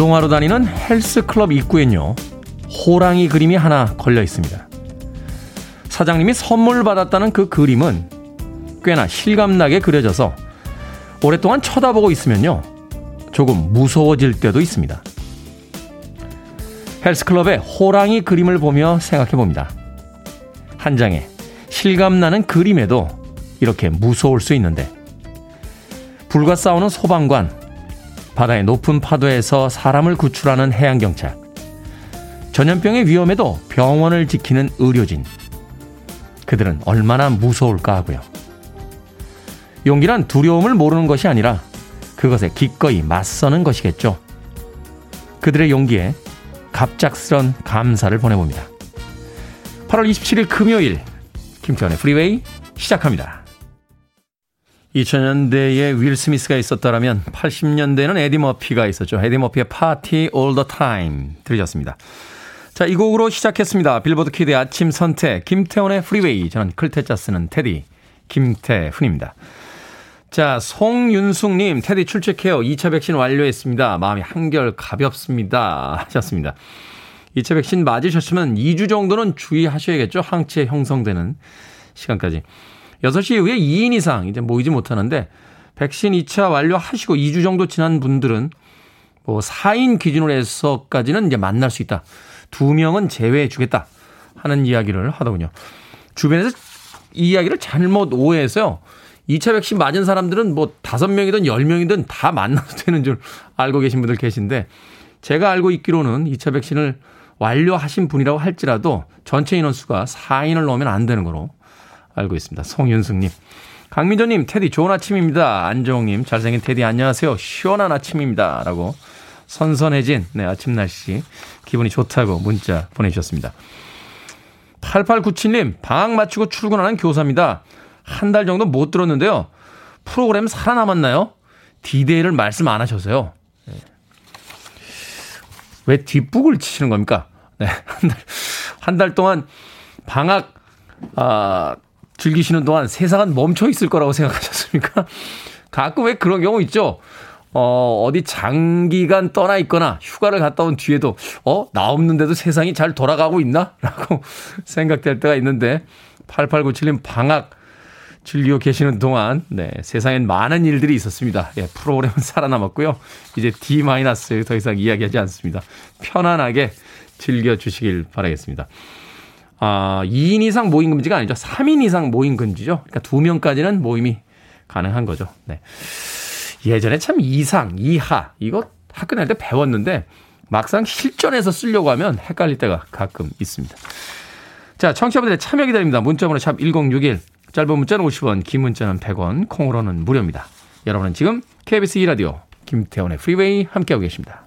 운동하러 다니는 헬스클럽 입구엔요, 호랑이 그림이 하나 걸려 있습니다. 사장님이 선물 받았다는 그 그림은 꽤나 실감나게 그려져서 오랫동안 쳐다보고 있으면요, 조금 무서워질 때도 있습니다. 헬스클럽의 호랑이 그림을 보며 생각해 봅니다. 한 장에 실감나는 그림에도 이렇게 무서울 수 있는데, 불과 싸우는 소방관, 바다의 높은 파도에서 사람을 구출하는 해양경찰, 전염병의 위험에도 병원을 지키는 의료진, 그들은 얼마나 무서울까 하고요. 용기란 두려움을 모르는 것이 아니라 그것에 기꺼이 맞서는 것이겠죠. 그들의 용기에 갑작스런 감사를 보내봅니다. 8월 27일 금요일 김태훈의 프리웨이 시작합니다. 2000년대에 윌 스미스가 있었다면 80년대에는 에디 머피가 있었죠. 에디 머피의 Party All the Time 들으셨습니다. 자, 이 곡으로 시작했습니다. 빌보드 키드의 아침 선택 김태훈의 프리웨이 저는 클 태 자 쓰는 테디 김태훈입니다. 자, 송윤숙 님, 테디 출첵해요. 2차 백신 완료했습니다. 마음이 한결 가볍습니다. 하셨습니다. 2차 백신 맞으셨으면 2주 정도는 주의하셔야겠죠. 항체 형성되는 시간까지. 6시 이후에 2인 이상 이제 모이지 못하는데 백신 2차 완료하시고 2주 정도 지난 분들은 뭐 4인 기준으로 해서까지는 이제 만날 수 있다. 2명은 제외해 주겠다. 하는 이야기를 하더군요. 주변에서 이 이야기를 잘못 오해해서요. 2차 백신 맞은 사람들은 뭐 5명이든 10명이든 다 만나도 되는 줄 알고 계신 분들 계신데 제가 알고 있기로는 2차 백신을 완료하신 분이라고 할지라도 전체 인원수가 4인을 넘으면 안 되는 거로 알고 있습니다. 송윤숙님. 강민조님, 테디 좋은 아침입니다. 안정님, 잘생긴 테디 안녕하세요. 시원한 아침입니다. 라고 선선해진 네, 아침 날씨 기분이 좋다고 문자 보내주셨습니다. 8897님, 방학 마치고 출근하는 교사입니다. 한 달 정도 못 들었는데요. 프로그램 살아남았나요? 디데이를 말씀 안 하셔서요. 네. 왜 뒷북을 치시는 겁니까? 네, 한 달, 한 달 동안 방학, 아, 즐기시는 동안 세상은 멈춰 있을 거라고 생각하셨습니까? 가끔 왜 그런 경우 있죠? 어, 어디 장기간 떠나 있거나 휴가를 갔다 온 뒤에도, 어, 나 없는데도 세상이 잘 돌아가고 있나? 라고 생각될 때가 있는데, 8897님 방학 즐기고 계시는 동안, 네, 세상엔 많은 일들이 있었습니다. 예, 프로그램은 살아남았고요. 이제 D-더 이상 이야기하지 않습니다. 편안하게 즐겨주시길 바라겠습니다. 아, 2인 이상 모임 금지가 아니죠. 3인 이상 모임 금지죠. 그러니까 2명까지는 모임이 가능한 거죠. 네. 예전에 참 이상, 이하, 이거 학교 다닐 때 배웠는데 막상 실전에서 쓰려고 하면 헷갈릴 때가 가끔 있습니다. 자, 청취자분들의 참여 기다립니다. 문자번호 샵 1061, 짧은 문자는 50원, 긴 문자는 100원, 콩으로는 무료입니다. 여러분은 지금 KBS 2라디오 김태훈의 프리웨이 함께하고 계십니다.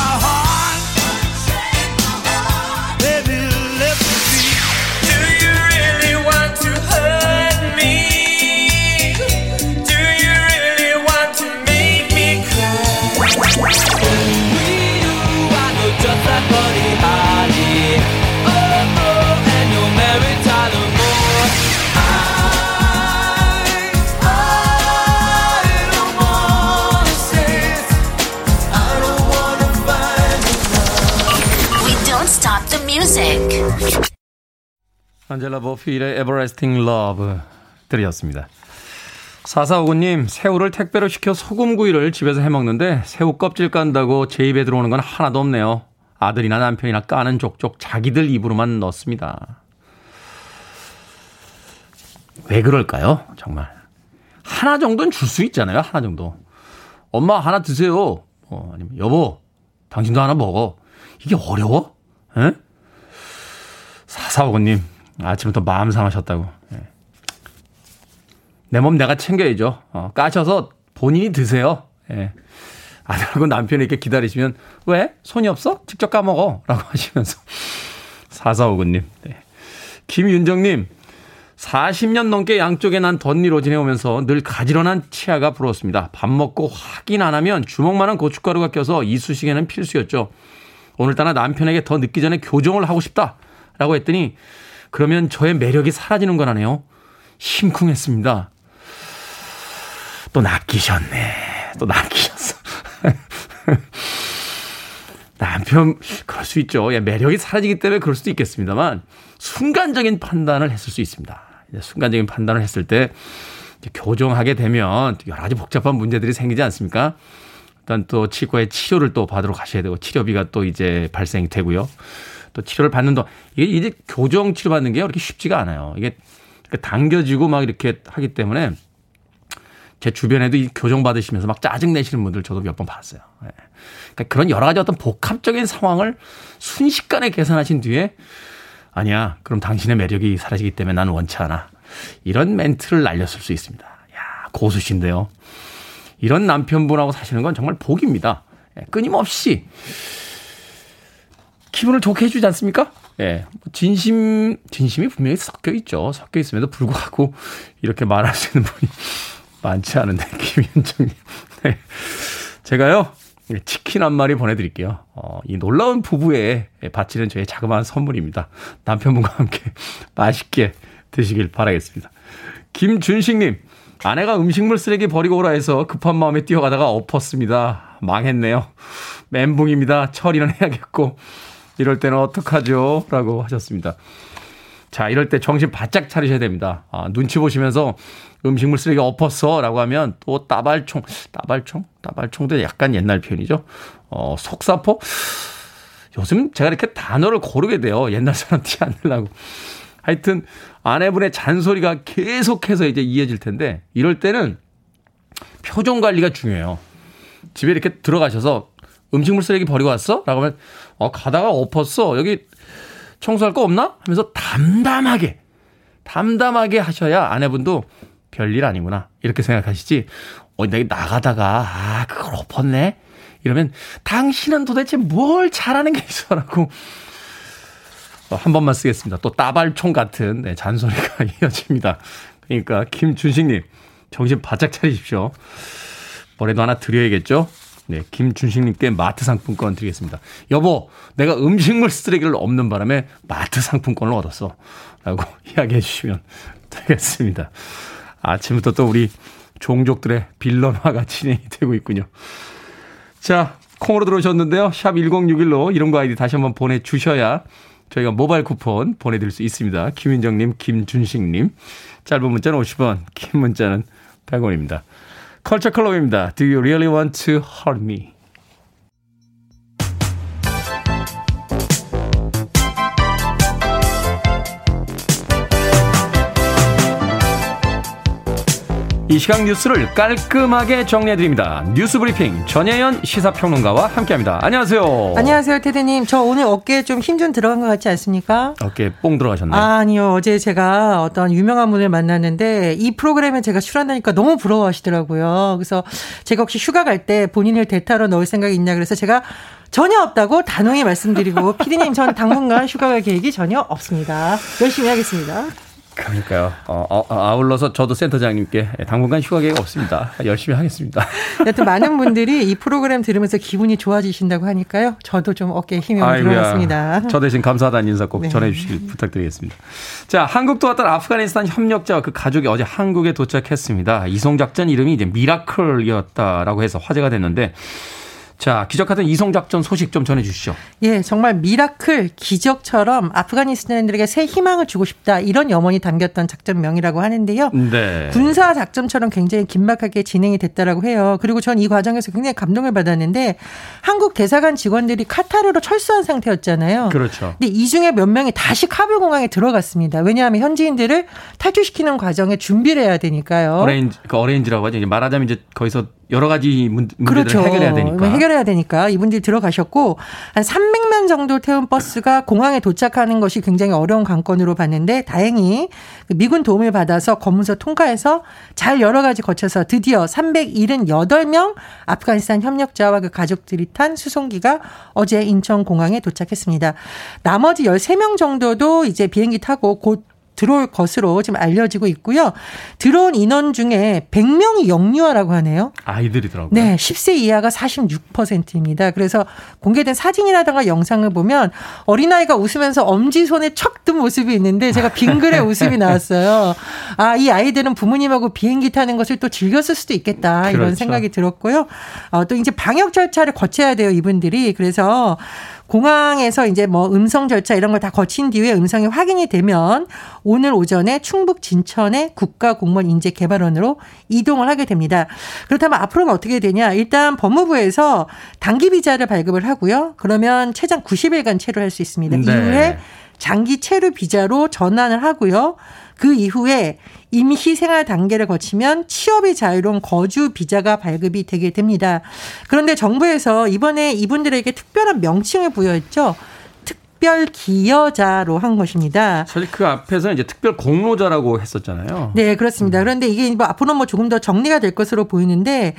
안젤라 버필의 Everlasting Love 들이었습니다. 4459님, 새우를 택배로 시켜 소금구이를 집에서 해먹는데 새우 껍질 깐다고 제 입에 들어오는 건 하나도 없네요. 아들이나 남편이나 까는 족족 자기들 입으로만 넣습니다. 왜 그럴까요? 정말. 하나 정도는 줄 수 있잖아요. 하나 정도. 엄마 하나 드세요. 어, 아니면 여보, 당신도 하나 먹어. 이게 어려워? 에? 4459님, 아침부터 마음 상하셨다고. 예. 내몸 내가 챙겨야죠. 어, 까셔서 본인이 드세요. 예. 아들하고 남편이 이렇게 기다리시면 왜? 손이 없어? 직접 까먹어. 라고 하시면서 4459님. 네. 김윤정님. 40년 넘게 양쪽에 난 덧니로 지내오면서 늘 가지런한 치아가 부러웠습니다. 밥 먹고 확인 안 하면 주먹만한 고춧가루가 껴서 이쑤시개는 필수였죠. 오늘따라 남편에게 더 늦기 전에 교정을 하고 싶다. 라고 했더니 그러면 저의 매력이 사라지는 거라네요. 심쿵했습니다. 또 낚이셨네. 또 낚이셨어. 남편, 그럴 수 있죠. 예, 매력이 사라지기 때문에 그럴 수도 있겠습니다만, 순간적인 판단을 했을 수 있습니다. 순간적인 판단을 했을 때, 교정하게 되면 여러 가지 복잡한 문제들이 생기지 않습니까? 일단 또 치과의 치료를 또 받으러 가셔야 되고, 치료비가 또 이제 발생이 되고요. 또 치료를 받는 동 이게 이제 교정 치료 받는 게 그렇게 쉽지가 않아요. 이게 당겨지고 막 이렇게 하기 때문에 제 주변에도 이 교정 받으시면서 막 짜증 내시는 분들 저도 몇 번 봤어요. 예. 그러니까 그런 여러 가지 어떤 복합적인 상황을 순식간에 계산하신 뒤에 아니야. 그럼 당신의 매력이 사라지기 때문에 나는 원치 않아. 이런 멘트를 날렸을 수 있습니다. 야, 고수신데요. 이런 남편분하고 사시는 건 정말 복입니다. 예, 끊임없이 기분을 좋게 해주지 않습니까? 예. 뭐 진심, 진심이 분명히 섞여 있죠. 섞여 있음에도 불구하고 이렇게 말할 수 있는 분이 많지 않은데, 김현정님. 네. 제가요, 치킨 한 마리 보내드릴게요. 어, 이 놀라운 부부에 바치는 저의 자그마한 선물입니다. 남편분과 함께 맛있게 드시길 바라겠습니다. 김준식님, 아내가 음식물 쓰레기 버리고 오라 해서 급한 마음에 뛰어가다가 엎었습니다. 망했네요. 멘붕입니다. 처리는 해야겠고. 이럴 때는 어떡하죠? 라고 하셨습니다. 자, 이럴 때 정신 바짝 차리셔야 됩니다. 아, 눈치 보시면서 음식물 쓰레기 엎었어 라고 하면 또 따발총, 따발총? 따발총도 약간 옛날 표현이죠. 어, 속사포? 요즘 제가 이렇게 단어를 고르게 돼요. 옛날 사람 티 안 내려고. 하여튼 아내분의 잔소리가 계속해서 이제 이어질 텐데 이럴 때는 표정 관리가 중요해요. 집에 이렇게 들어가셔서 음식물 쓰레기 버리고 왔어? 라고 하면 어, 가다가 엎었어. 여기 청소할 거 없나? 하면서 담담하게, 담담하게 하셔야 아내분도 별일 아니구나. 이렇게 생각하시지. 어, 내가 나가다가, 아, 그걸 엎었네? 이러면 당신은 도대체 뭘 잘하는 게 있어? 라고 어, 한 번만 쓰겠습니다. 또 따발총 같은 네, 잔소리가 이어집니다. 그러니까 김준식님 정신 바짝 차리십시오. 뭐라도 하나 드려야겠죠? 네, 김준식님께 마트 상품권 드리겠습니다. 여보, 내가 음식물 쓰레기를 없는 바람에 마트 상품권을 얻었어. 라고 이야기해 주시면 되겠습니다. 아침부터 또 우리 종족들의 빌런화가 진행이 되고 있군요. 자, 콩으로 들어오셨는데요. 샵 1061로 이름과 아이디 다시 한번 보내주셔야 저희가 모바일 쿠폰 보내드릴 수 있습니다. 김윤정님, 김준식님. 짧은 문자는 50원, 긴 문자는 100원입니다. 컬처 클럽입니다. Do you really want to hurt me? 이 시각 뉴스를 깔끔하게 정리해드립니다. 뉴스 브리핑 전혜연 시사평론가와 함께합니다. 안녕하세요. 안녕하세요, 테드님. 저 오늘 어깨에 좀 힘 좀 들어간 것 같지 않습니까? 어깨에 뽕 들어가셨나요? 아, 니요 어제 제가 어떤 유명한 분을 만났는데 이 프로그램에 제가 출연하니까 너무 부러워하시더라고요. 그래서 제가 혹시 휴가 갈 때 본인을 대타로 넣을 생각이 있냐 그래서 제가 전혀 없다고 단호히 말씀드리고 피디님 전 당분간 휴가 갈 계획이 전혀 없습니다. 열심히 하겠습니다. 그러니까요. 어, 어, 어, 아울러서 저도 센터장님께 당분간 휴가 계획 없습니다. 열심히 하겠습니다. 여튼 많은 분들이 이 프로그램 들으면서 기분이 좋아지신다고 하니까요. 저도 좀 어깨에 힘이 들어갔습니다. 저 대신 감사하다는 인사 꼭 네. 전해주시길 부탁드리겠습니다. 자, 한국 도 왔던 아프가니스탄 협력자와 그 가족이 어제 한국에 도착했습니다. 이송작전 이름이 이제 miracle이었다라고 해서 화제가 됐는데 자, 기적같은 이송작전 소식 좀 전해주시죠. 예, 정말 miracle, 기적처럼 아프가니스탄인들에게 새 희망을 주고 싶다. 이런 염원이 담겼던 작전명이라고 하는데요. 네. 군사 작전처럼 굉장히 긴박하게 진행이 됐다라고 해요. 그리고 전 이 과정에서 굉장히 감동을 받았는데 한국 대사관 직원들이 카타르로 철수한 상태였잖아요. 그렇죠. 근데 이 중에 몇 명이 다시 카불 공항에 들어갔습니다. 왜냐하면 현지인들을 탈출시키는 과정에 준비를 해야 되니까요. arrange, 그 arrange라고 하죠. 말하자면 이제 거기서 여러 가지 문제를 그렇죠. 해결해야 되니까. 해결해야 되니까 이분들이 들어가셨고 한 300명 정도 태운 버스가 공항에 도착하는 것이 굉장히 어려운 관건으로 봤는데 다행히 그 미군 도움을 받아서 검문소 통과해서 잘 여러 가지 거쳐서 드디어 378명 아프가니스탄 협력자와 그 가족들이 탄 수송기가 어제 인천 공항에 도착했습니다. 나머지 13명 정도도 이제 비행기 타고 곧 들어올 것으로 지금 알려지고 있고요. 들어온 인원 중에 100명이 영유아라고 하네요. 아이들이더라고요. 네, 10세 이하가 46%입니다. 그래서 공개된 사진이라든가 영상을 보면 어린아이가 웃으면서 엄지 손에 척 든 모습이 있는데 제가 빙글에 웃음이 나왔어요. 아, 이 아이들은 부모님하고 비행기 타는 것을 또 즐겼을 수도 있겠다. 이런 그렇죠. 생각이 들었고요. 어, 또 이제 방역 절차를 거쳐야 돼요, 이분들이. 그래서 공항에서 이제 뭐 음성 절차 이런 걸 다 거친 뒤에 음성이 확인이 되면 오늘 오전에 충북 진천의 국가공무원 인재 개발원으로 이동을 하게 됩니다. 그렇다면 앞으로는 어떻게 되냐? 일단 법무부에서 단기 비자를 발급을 하고요. 그러면 최장 90일간 체류할 수 있습니다. 네. 이후에 장기 체류 비자로 전환을 하고요. 그 이후에 임시 생활 단계를 거치면 취업이 자유로운 거주 비자가 발급이 되게 됩니다. 그런데 정부에서 이번에 이분들에게 특별한 명칭을 부여했죠. 특별 기여자로 한 것입니다. 사실 그 앞에서 이제 특별 공로자라고 했었잖아요. 네, 그렇습니다. 음. 그런데 이게 뭐 앞으로 뭐 조금 더 정리가 될 것으로 보이는데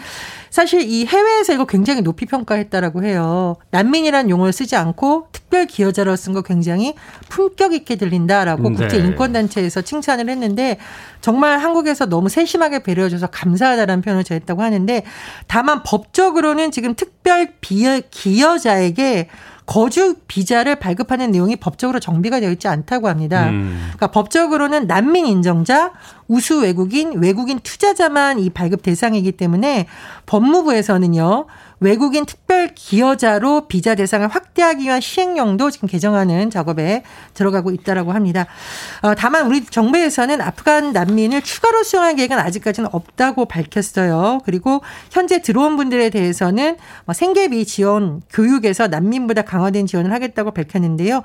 사실 이 해외에서 이거 굉장히 높이 평가했다라고 해요. 난민이라는 용어를 쓰지 않고 특별 기여자로 쓴 거 굉장히 품격 있게 들린다라고 네. 국제 인권 단체에서 칭찬을 했는데 정말 한국에서 너무 세심하게 배려해 줘서 감사하다라는 표현을 제했다고 하는데 다만 법적으로는 지금 특별 기여자에게 거주 비자를 발급하는 내용이 법적으로 정비가 되어 있지 않다고 합니다. 음. 그러니까 법적으로는 난민 인정자, 우수 외국인, 외국인 투자자만 이 발급 대상이기 때문에 법무부에서는요. 외국인 특별 기여자로 비자 대상을 확대하기 위한 시행령도 지금 개정하는 작업에 들어가고 있다라고 합니다. 어, 다만 우리 정부에서는 아프간 난민을 추가로 수용할 계획은 아직까지는 없다고 밝혔어요. 그리고 현재 들어온 분들에 대해서는 뭐 생계비 지원, 교육에서 난민보다 강화된 지원을 하겠다고 밝혔는데요.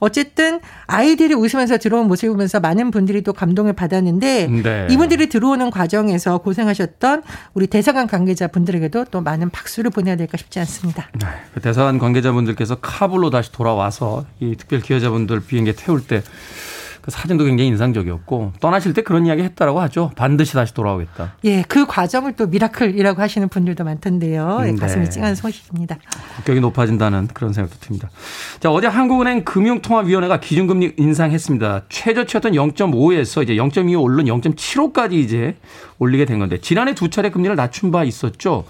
어쨌든 아이들이 웃으면서 들어온 모습을 보면서 많은 분들이 또 감동을 받았는데 네. 이분들이 들어오는 과정에서 고생하셨던 우리 대사관 관계자 분들에게도 또 많은 박수를 보내 야 될까 싶지 않습니다. 네. 그 대사관 관계자분들께서 카불로 다시 돌아와서 이 특별 기여자분들 비행기에 태울 때 그 사진도 굉장히 인상적이었고 떠나실 때 그런 이야기 했다라고 하죠. 반드시 다시 돌아오겠다. 예, 그 과정을 또 미라클이라고 하시는 분들도 많던데요. 예, 네. 가슴이 찡한 소식입니다. 국격이 높아진다는 그런 생각도 듭니다. 자, 어제 한국은행 금융통화위원회가 기준금리 인상했습니다. 최저치였던 0.5에서 이제 0.25 오른 0.75까지 이제 올리게 된 건데 지난해 두 차례 금리를 낮춘 바 있었죠.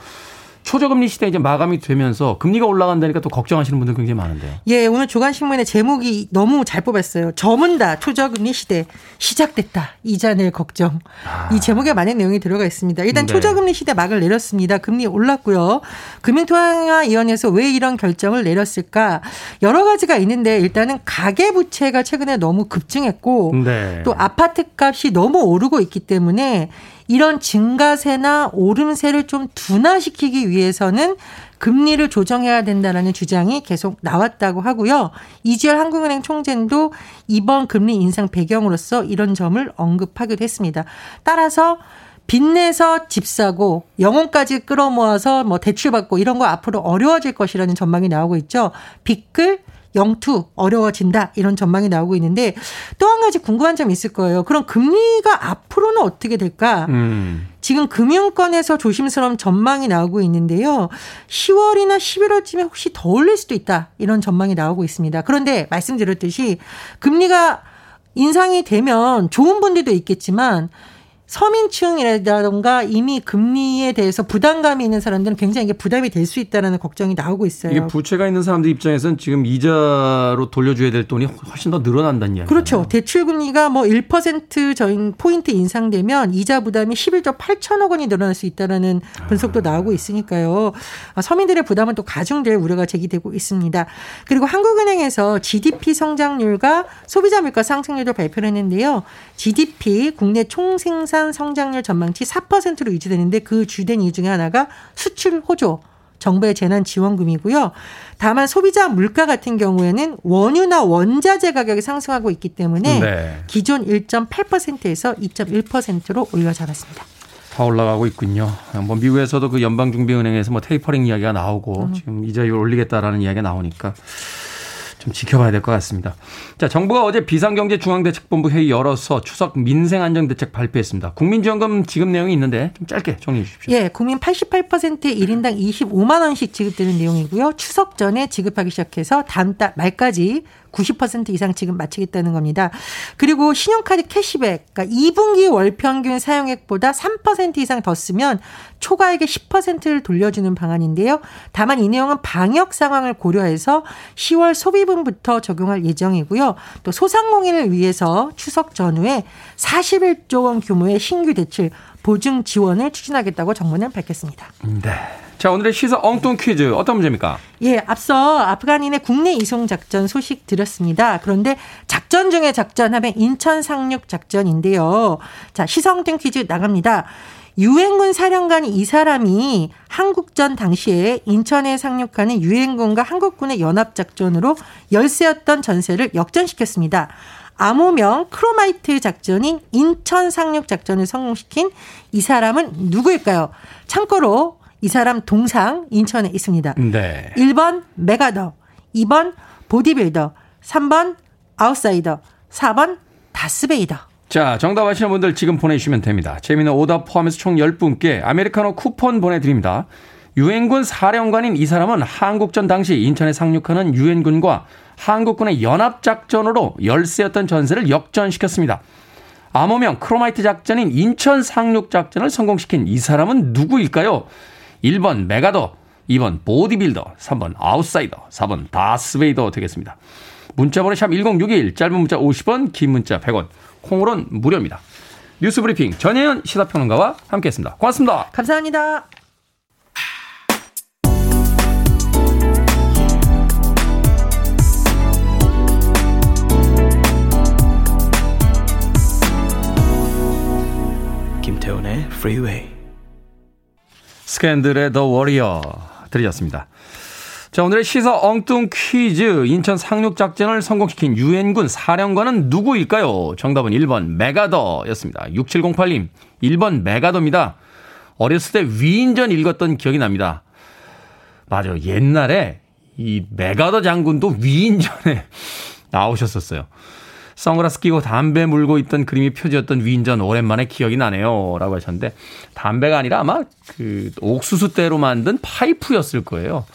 초저금리 시대 이제 마감이 되면서 금리가 올라간다니까 또 걱정하시는 분들 굉장히 많은데요. 예, 오늘 조간신문의 제목이 너무 잘 뽑았어요. 저문다 초저금리 시대 시작됐다. 이자 낼 걱정. 아. 이 제목에 많은 내용이 들어가 있습니다. 일단 네. 초저금리 시대 막을 내렸습니다. 금리 올랐고요. 금융통화위원회에서 왜 이런 결정을 내렸을까? 여러 가지가 있는데 일단은 가계 부채가 최근에 너무 급증했고 네. 또 아파트 값이 너무 오르고 있기 때문에 이런 증가세나 오름세를 좀 둔화시키기 위해서는 금리를 조정해야 된다라는 주장이 계속 나왔다고 하고요. 이주열 한국은행 총재도 이번 금리 인상 배경으로서 이런 점을 언급하기도 했습니다. 따라서 빚내서 집 사고 영혼까지 끌어모아서 뭐 대출받고 이런 거 앞으로 어려워질 것이라는 전망이 나오고 있죠. 빚을 영투 어려워진다 이런 전망이 나오고 있는데 또 한 가지 궁금한 점이 있을 거예요. 그럼 금리가 앞으로는 어떻게 될까? 음. 지금 금융권에서 조심스러운 전망이 나오고 있는데요. 10월이나 11월쯤에 혹시 더 올릴 수도 있다 이런 전망이 나오고 있습니다. 그런데 말씀드렸듯이 금리가 인상이 되면 좋은 분들도 있겠지만 서민층이라던가 이미 금리에 대해서 부담감이 있는 사람들은 굉장히 이게 부담이 될 수 있다라는 걱정이 나오고 있어요. 이게 부채가 있는 사람들 입장에서는 지금 이자로 돌려줘야 될 돈이 훨씬 더 늘어난다는 이야기. 그렇죠. 대출 금리가 뭐 1% 저인 포인트 인상되면 이자 부담이 11조 8천억 원이 늘어날 수 있다라는 분석도 아. 나오고 있으니까요. 아, 서민들의 부담은 또 가중될 우려가 제기되고 있습니다. 그리고 한국은행에서 GDP 성장률과 소비자 물가 상승률도 발표를 했는데요. GDP 국내 총생산 생산 성장률 전망치 4%로 유지되는데 그 주된 이유 중에 하나가 수출 호조 정부의 재난 지원금이고요. 다만 소비자 물가 같은 경우에는 원유나 원자재 가격이 상승하고 있기 때문에 네. 기존 1.8%에서 2.1%로 올려 잡았습니다. 다 올라가고 있군요. 뭐 미국에서도 그 연방준비은행에서 뭐 테이퍼링 이야기가 나오고 음. 지금 이자율 올리겠다라는 이야기가 나오니까 좀 지켜봐야 될 것 같습니다. 자, 정부가 어제 비상경제중앙대책본부 회의 열어서 추석 민생안정대책 발표했습니다. 국민지원금 지급 내용이 있는데 좀 짧게 정리해 주십시오. 예, 국민 88%에 1인당 25만 원씩 지급되는 내용이고요. 추석 전에 지급하기 시작해서 다음 달 말까지 90% 이상 지금 마치겠다는 겁니다. 그리고 신용카드 캐시백, 그러니까 2분기 월 평균 사용액보다 3% 이상 더 쓰면 초과액의 10%를 돌려주는 방안인데요. 다만 이 내용은 방역 상황을 고려해서 10월 소비분부터 적용할 예정이고요. 또 소상공인을 위해서 추석 전후에 41조 원 규모의 신규 대출 보증 지원을 추진하겠다고 정부는 밝혔습니다. 네. 자, 오늘의 시사 엉뚱 퀴즈 어떤 문제입니까? 예, 앞서 아프간인의 국내 이송 작전 소식 드렸습니다. 그런데 작전 중에 작전 하면 인천 상륙 작전인데요. 자, 시사 엉뚱 퀴즈 나갑니다. 유엔군 사령관 이 사람이 한국전 당시에 인천에 상륙하는 유엔군과 한국군의 연합작전으로 열세였던 전세를 역전시켰습니다. 암호명 크로마이트 작전인 인천 상륙 작전을 성공시킨 이 사람은 누구일까요? 참고로 이 사람 동상 인천에 있습니다. 네. 1번 맥아더, 2번 보디빌더, 3번 아웃사이더, 4번 다스베이더. 자, 정답 아시는 분들 지금 보내주시면 됩니다. 재밌는 오답 포함해서 총 10분께 아메리카노 쿠폰 보내드립니다. 유엔군 사령관인 이 사람은 한국전 당시 인천에 상륙하는 유엔군과 한국군의 연합작전으로 열세였던 전세를 역전시켰습니다. 암호명 크로마이트 작전인 인천 상륙 작전을 성공시킨 이 사람은 누구일까요? 1번 맥아더, 2번 보디빌더, 3번 아웃사이더, 4번 다스베이더 되겠습니다. 문자번호 샵 1061, 짧은 문자 50원, 긴 문자 100원, 콩으로는 무료입니다. 뉴스 브리핑 전혜연 시사평론가와 함께했습니다. 고맙습니다. 감사합니다. 김태훈의 Freeway. 스캔들의 더 워리어 들으셨습니다. 자, 오늘의 시사 엉뚱 퀴즈. 인천 상륙 작전을 성공시킨 유엔군 사령관은 누구일까요? 정답은 1번 메가더였습니다. 6708님, 1번 맥아더입니다. 어렸을 때 위인전 읽었던 기억이 납니다. 맞아. 옛날에 이 맥아더 장군도 위인전에 나오셨었어요. 선글라스 끼고 담배 물고 있던 그림이 표지였던 위인전 오랜만에 기억이 나네요. 라고 하셨는데 담배가 아니라 아마 그 옥수수 대로 만든 파이프였을 거예요.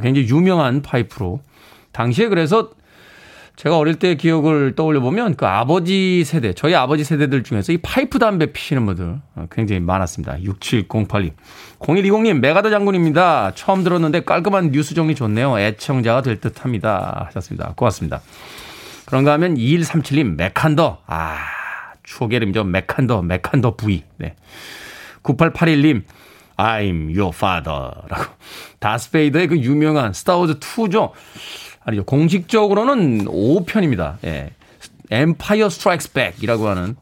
굉장히 유명한 파이프로. 당시에 그래서 제가 어릴 때 기억을 떠올려 보면 그 아버지 세대, 저희 아버지 세대들 중에서 이 파이프 담배 피시는 분들 굉장히 많았습니다. 6708님. 0120님, 맥아더 장군입니다. 처음 들었는데 깔끔한 뉴스 정리 좋네요. 애청자가 될 듯 합니다. 하셨습니다. 고맙습니다. 그런가 하면 2137님, 메칸더. 아, 추억의 이름이죠. 메칸더, 메칸더 V. 네. 9881님, I'm your father. 라고. 다스베이더의 그 유명한 스타워즈 2죠. 아니죠. 공식적으로는 5편입니다. 예. Empire Strikes Back이라고 하는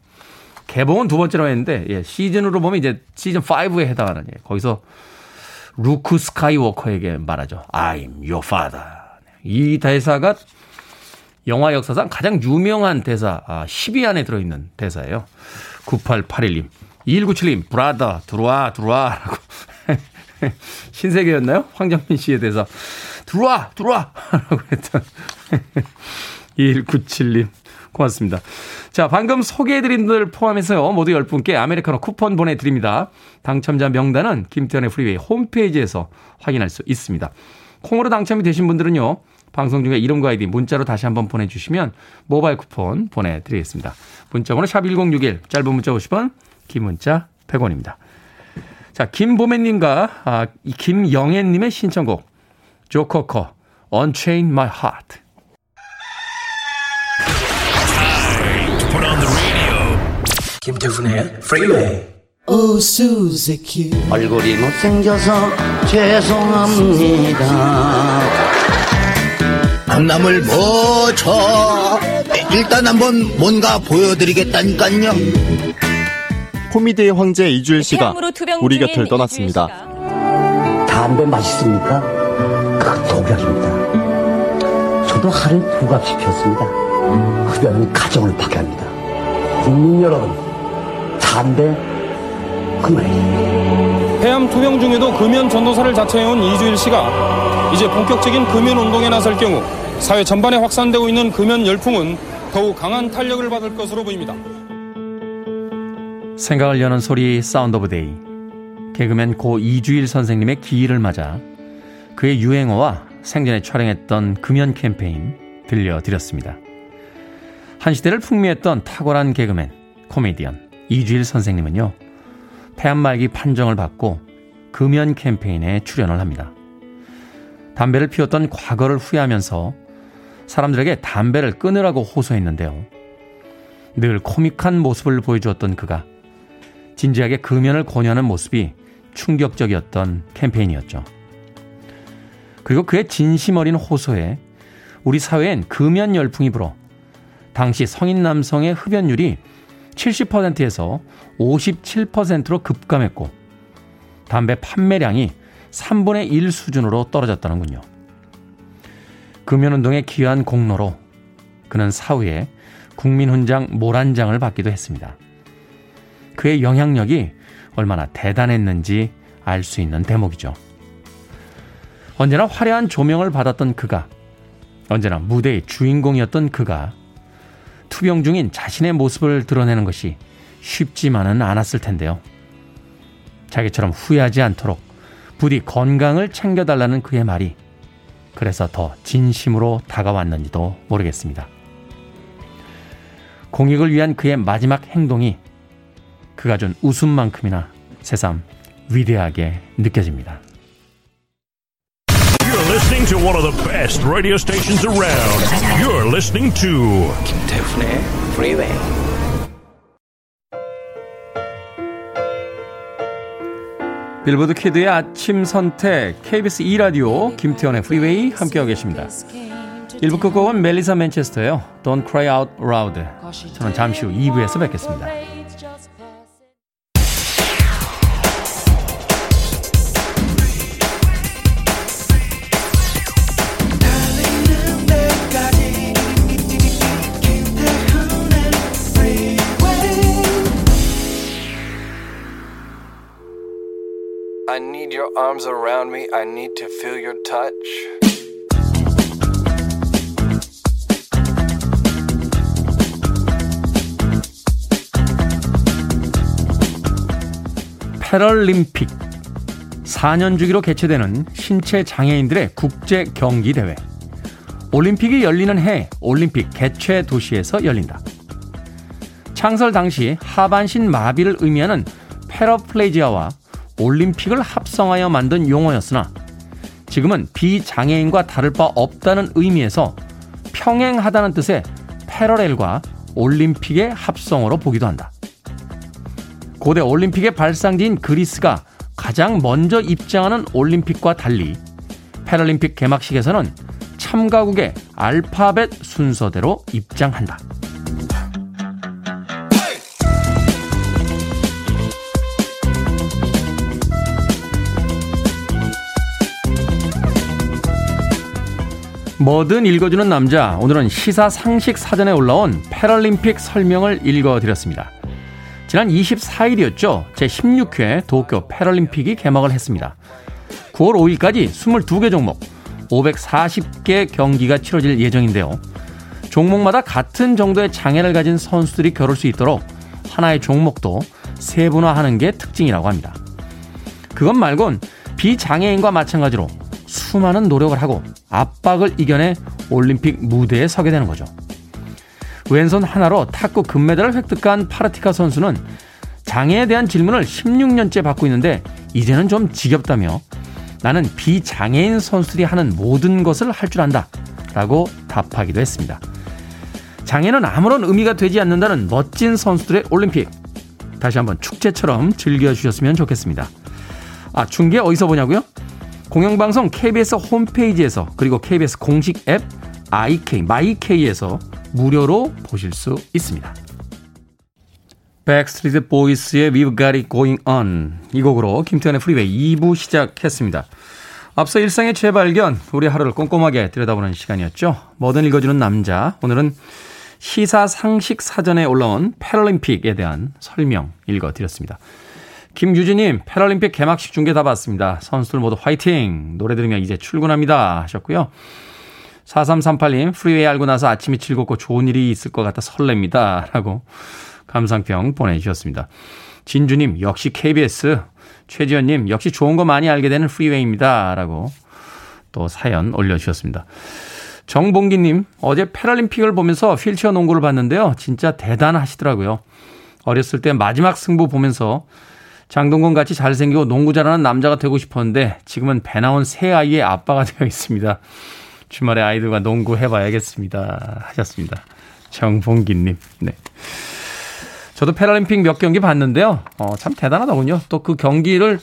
개봉은 두 번째로 했는데 예, 시즌으로 보면 이제 시즌 5에 해당하는 예, 거기서 루크 스카이워커에게 말하죠. I'm your father. 이 대사가 영화 역사상 가장 유명한 대사 아, 10위 안에 들어있는 대사예요. 9881님. 2197님, brother, 들어와, 들어와. 라고. 신세계였나요? 황정민 씨에 대해서. 들어와, 들어와. 라고 했던. 2197님. 고맙습니다. 자, 방금 소개해드린 분들 포함해서요, 모두 10분께 아메리카노 쿠폰 보내드립니다. 당첨자 명단은 김태훈의 프리웨이 홈페이지에서 확인할 수 있습니다. 콩으로 당첨이 되신 분들은요, 방송 중에 이름과 아이디 문자로 다시 한번 보내주시면 모바일 쿠폰 보내드리겠습니다. 문자번호 샵 1061, 짧은 문자 50원, 긴 문자 100원입니다. 자, 김보매님과 아, 김영애님의 신청곡 조커커 Unchain My Heart 김태훈의 프리웨이 얼굴이 못생겨서 죄송합니다 강남을 뭐쳐 일단 한번 뭔가 보여드리겠다니까요. 코미디의 황제 이주일 씨가 우리 곁을 떠났습니다. 담배 맛있습니까? 그건 독약입니다. 저도 하루에 두 갑씩 피웠습니다. 흡연은 가정을 파괴합니다. 국민 여러분 담배 그만해. 폐암 투병 중에도 금연 전도사를 자처해온 이주일 씨가 이제 본격적인 금연 운동에 나설 경우 사회 전반에 확산되고 있는 금연 열풍은 더욱 강한 탄력을 받을 것으로 보입니다. 생각을 여는 소리 Sound of Day. 개그맨 고 이주일 선생님의 기일을 맞아 그의 유행어와 생전에 촬영했던 금연 캠페인 들려드렸습니다. 한 시대를 풍미했던 탁월한 개그맨, 코미디언 이주일 선생님은요. 폐암 말기 판정을 받고 금연 캠페인에 출연을 합니다. 담배를 피웠던 과거를 후회하면서 사람들에게 담배를 끊으라고 호소했는데요. 늘 코믹한 모습을 보여주었던 그가 진지하게 금연을 권유하는 모습이 충격적이었던 캠페인이었죠. 그리고 그의 진심 어린 호소에 우리 사회엔 금연 열풍이 불어 당시 성인 남성의 흡연율이 70%에서 57%로 급감했고 담배 판매량이 3분의 1 수준으로 떨어졌다는군요. 금연운동의 귀한 공로로 그는 사후에 국민훈장 모란장을 받기도 했습니다. 그의 영향력이 얼마나 대단했는지 알 수 있는 대목이죠. 언제나 화려한 조명을 받았던 그가, 언제나 무대의 주인공이었던 그가 투병 중인 자신의 모습을 드러내는 것이 쉽지만은 않았을 텐데요. 자기처럼 후회하지 않도록 부디 건강을 챙겨달라는 그의 말이 그래서 더 진심으로 다가왔는지도 모르겠습니다. 공익을 위한 그의 마지막 행동이 그가 준 웃음만큼이나 새삼 위대하게 느껴집니다. You're listening to one of the best radio stations around. You're listening to 김태훈의 Freeway. 빌보드 키드의 아침 선택 KBS 2 라디오 김태훈의 프리웨이 함께하고 계십니다. 1부 끝곡은 멜리사 맨체스터예요. Don't Cry Out Loud. 저는 잠시 후 2부에서 뵙겠습니다. Your arms around me. I need to feel your touch. 패럴림픽 4년 주기로 개최되는 신체 장애인들의 국제 경기 대회. 올림픽이 열리는 해 올림픽 개최 도시에서 열린다. 창설 당시 하반신 마비를 의미하는 패러플레이지아와 올림픽을 합성하여 만든 용어였으나 지금은 비장애인과 다를 바 없다는 의미에서 평행하다는 뜻의 패러렐과 올림픽의 합성어로 보기도 한다. 고대 올림픽의 발상지인 그리스가 가장 먼저 입장하는 올림픽과 달리 패럴림픽 개막식에서는 참가국의 알파벳 순서대로 입장한다. 뭐든 읽어주는 남자. 오늘은 시사 상식 사전에 올라온 패럴림픽 설명을 읽어드렸습니다. 지난 24일이었죠. 제16회 도쿄 패럴림픽이 개막을 했습니다. 9월 5일까지 22개 종목, 540개 경기가 치러질 예정인데요. 종목마다 같은 정도의 장애를 가진 선수들이 겨룰 수 있도록 하나의 종목도 세분화하는 게 특징이라고 합니다. 그것 말곤 비장애인과 마찬가지로 수많은 노력을 하고 압박을 이겨내 올림픽 무대에 서게 되는 거죠. 왼손 하나로 탁구 금메달을 획득한 파르티카 선수는 장애에 대한 질문을 16년째 받고 있는데 이제는 좀 지겹다며 나는 비장애인 선수들이 하는 모든 것을 할 줄 안다 라고 답하기도 했습니다. 장애는 아무런 의미가 되지 않는다는 멋진 선수들의 올림픽. 다시 한번 축제처럼 즐겨주셨으면 좋겠습니다. 아, 중계 어디서 보냐고요? 공영방송 KBS 홈페이지에서 그리고 KBS 공식 앱 IK, 마이K에서 무료로 보실 수 있습니다. 백스트리트 보이스의 We've Got It Going On 이 곡으로 김태훈의 프리웨이 2부 시작했습니다. 앞서 일상의 재발견, 우리 하루를 꼼꼼하게 들여다보는 시간이었죠. 뭐든 읽어주는 남자, 오늘은 시사 상식 사전에 올라온 패럴림픽에 대한 설명 읽어드렸습니다. 김유진님, 패럴림픽 개막식 중계 다 봤습니다. 선수들 모두 화이팅! 노래 들으며 이제 출근합니다. 하셨고요. 4338님, 프리웨이 알고 나서 아침이 즐겁고 좋은 일이 있을 것 같아 설렙니다. 라고 감상평 보내주셨습니다. 진주님, 역시 KBS. 최지현님, 역시 좋은 거 많이 알게 되는 프리웨이입니다. 라고 또 사연 올려주셨습니다. 정봉기님, 어제 패럴림픽을 보면서 휠체어 농구를 봤는데요. 진짜 대단하시더라고요. 어렸을 때 마지막 승부 보면서 장동건 같이 잘생기고 농구 잘하는 남자가 되고 싶었는데 지금은 배 나온 새 아이의 아빠가 되어 있습니다. 주말에 아이들과 농구 해봐야겠습니다. 하셨습니다. 정봉기님. 네. 저도 패럴림픽 몇 경기 봤는데요. 어, 참 대단하더군요. 또 그 경기를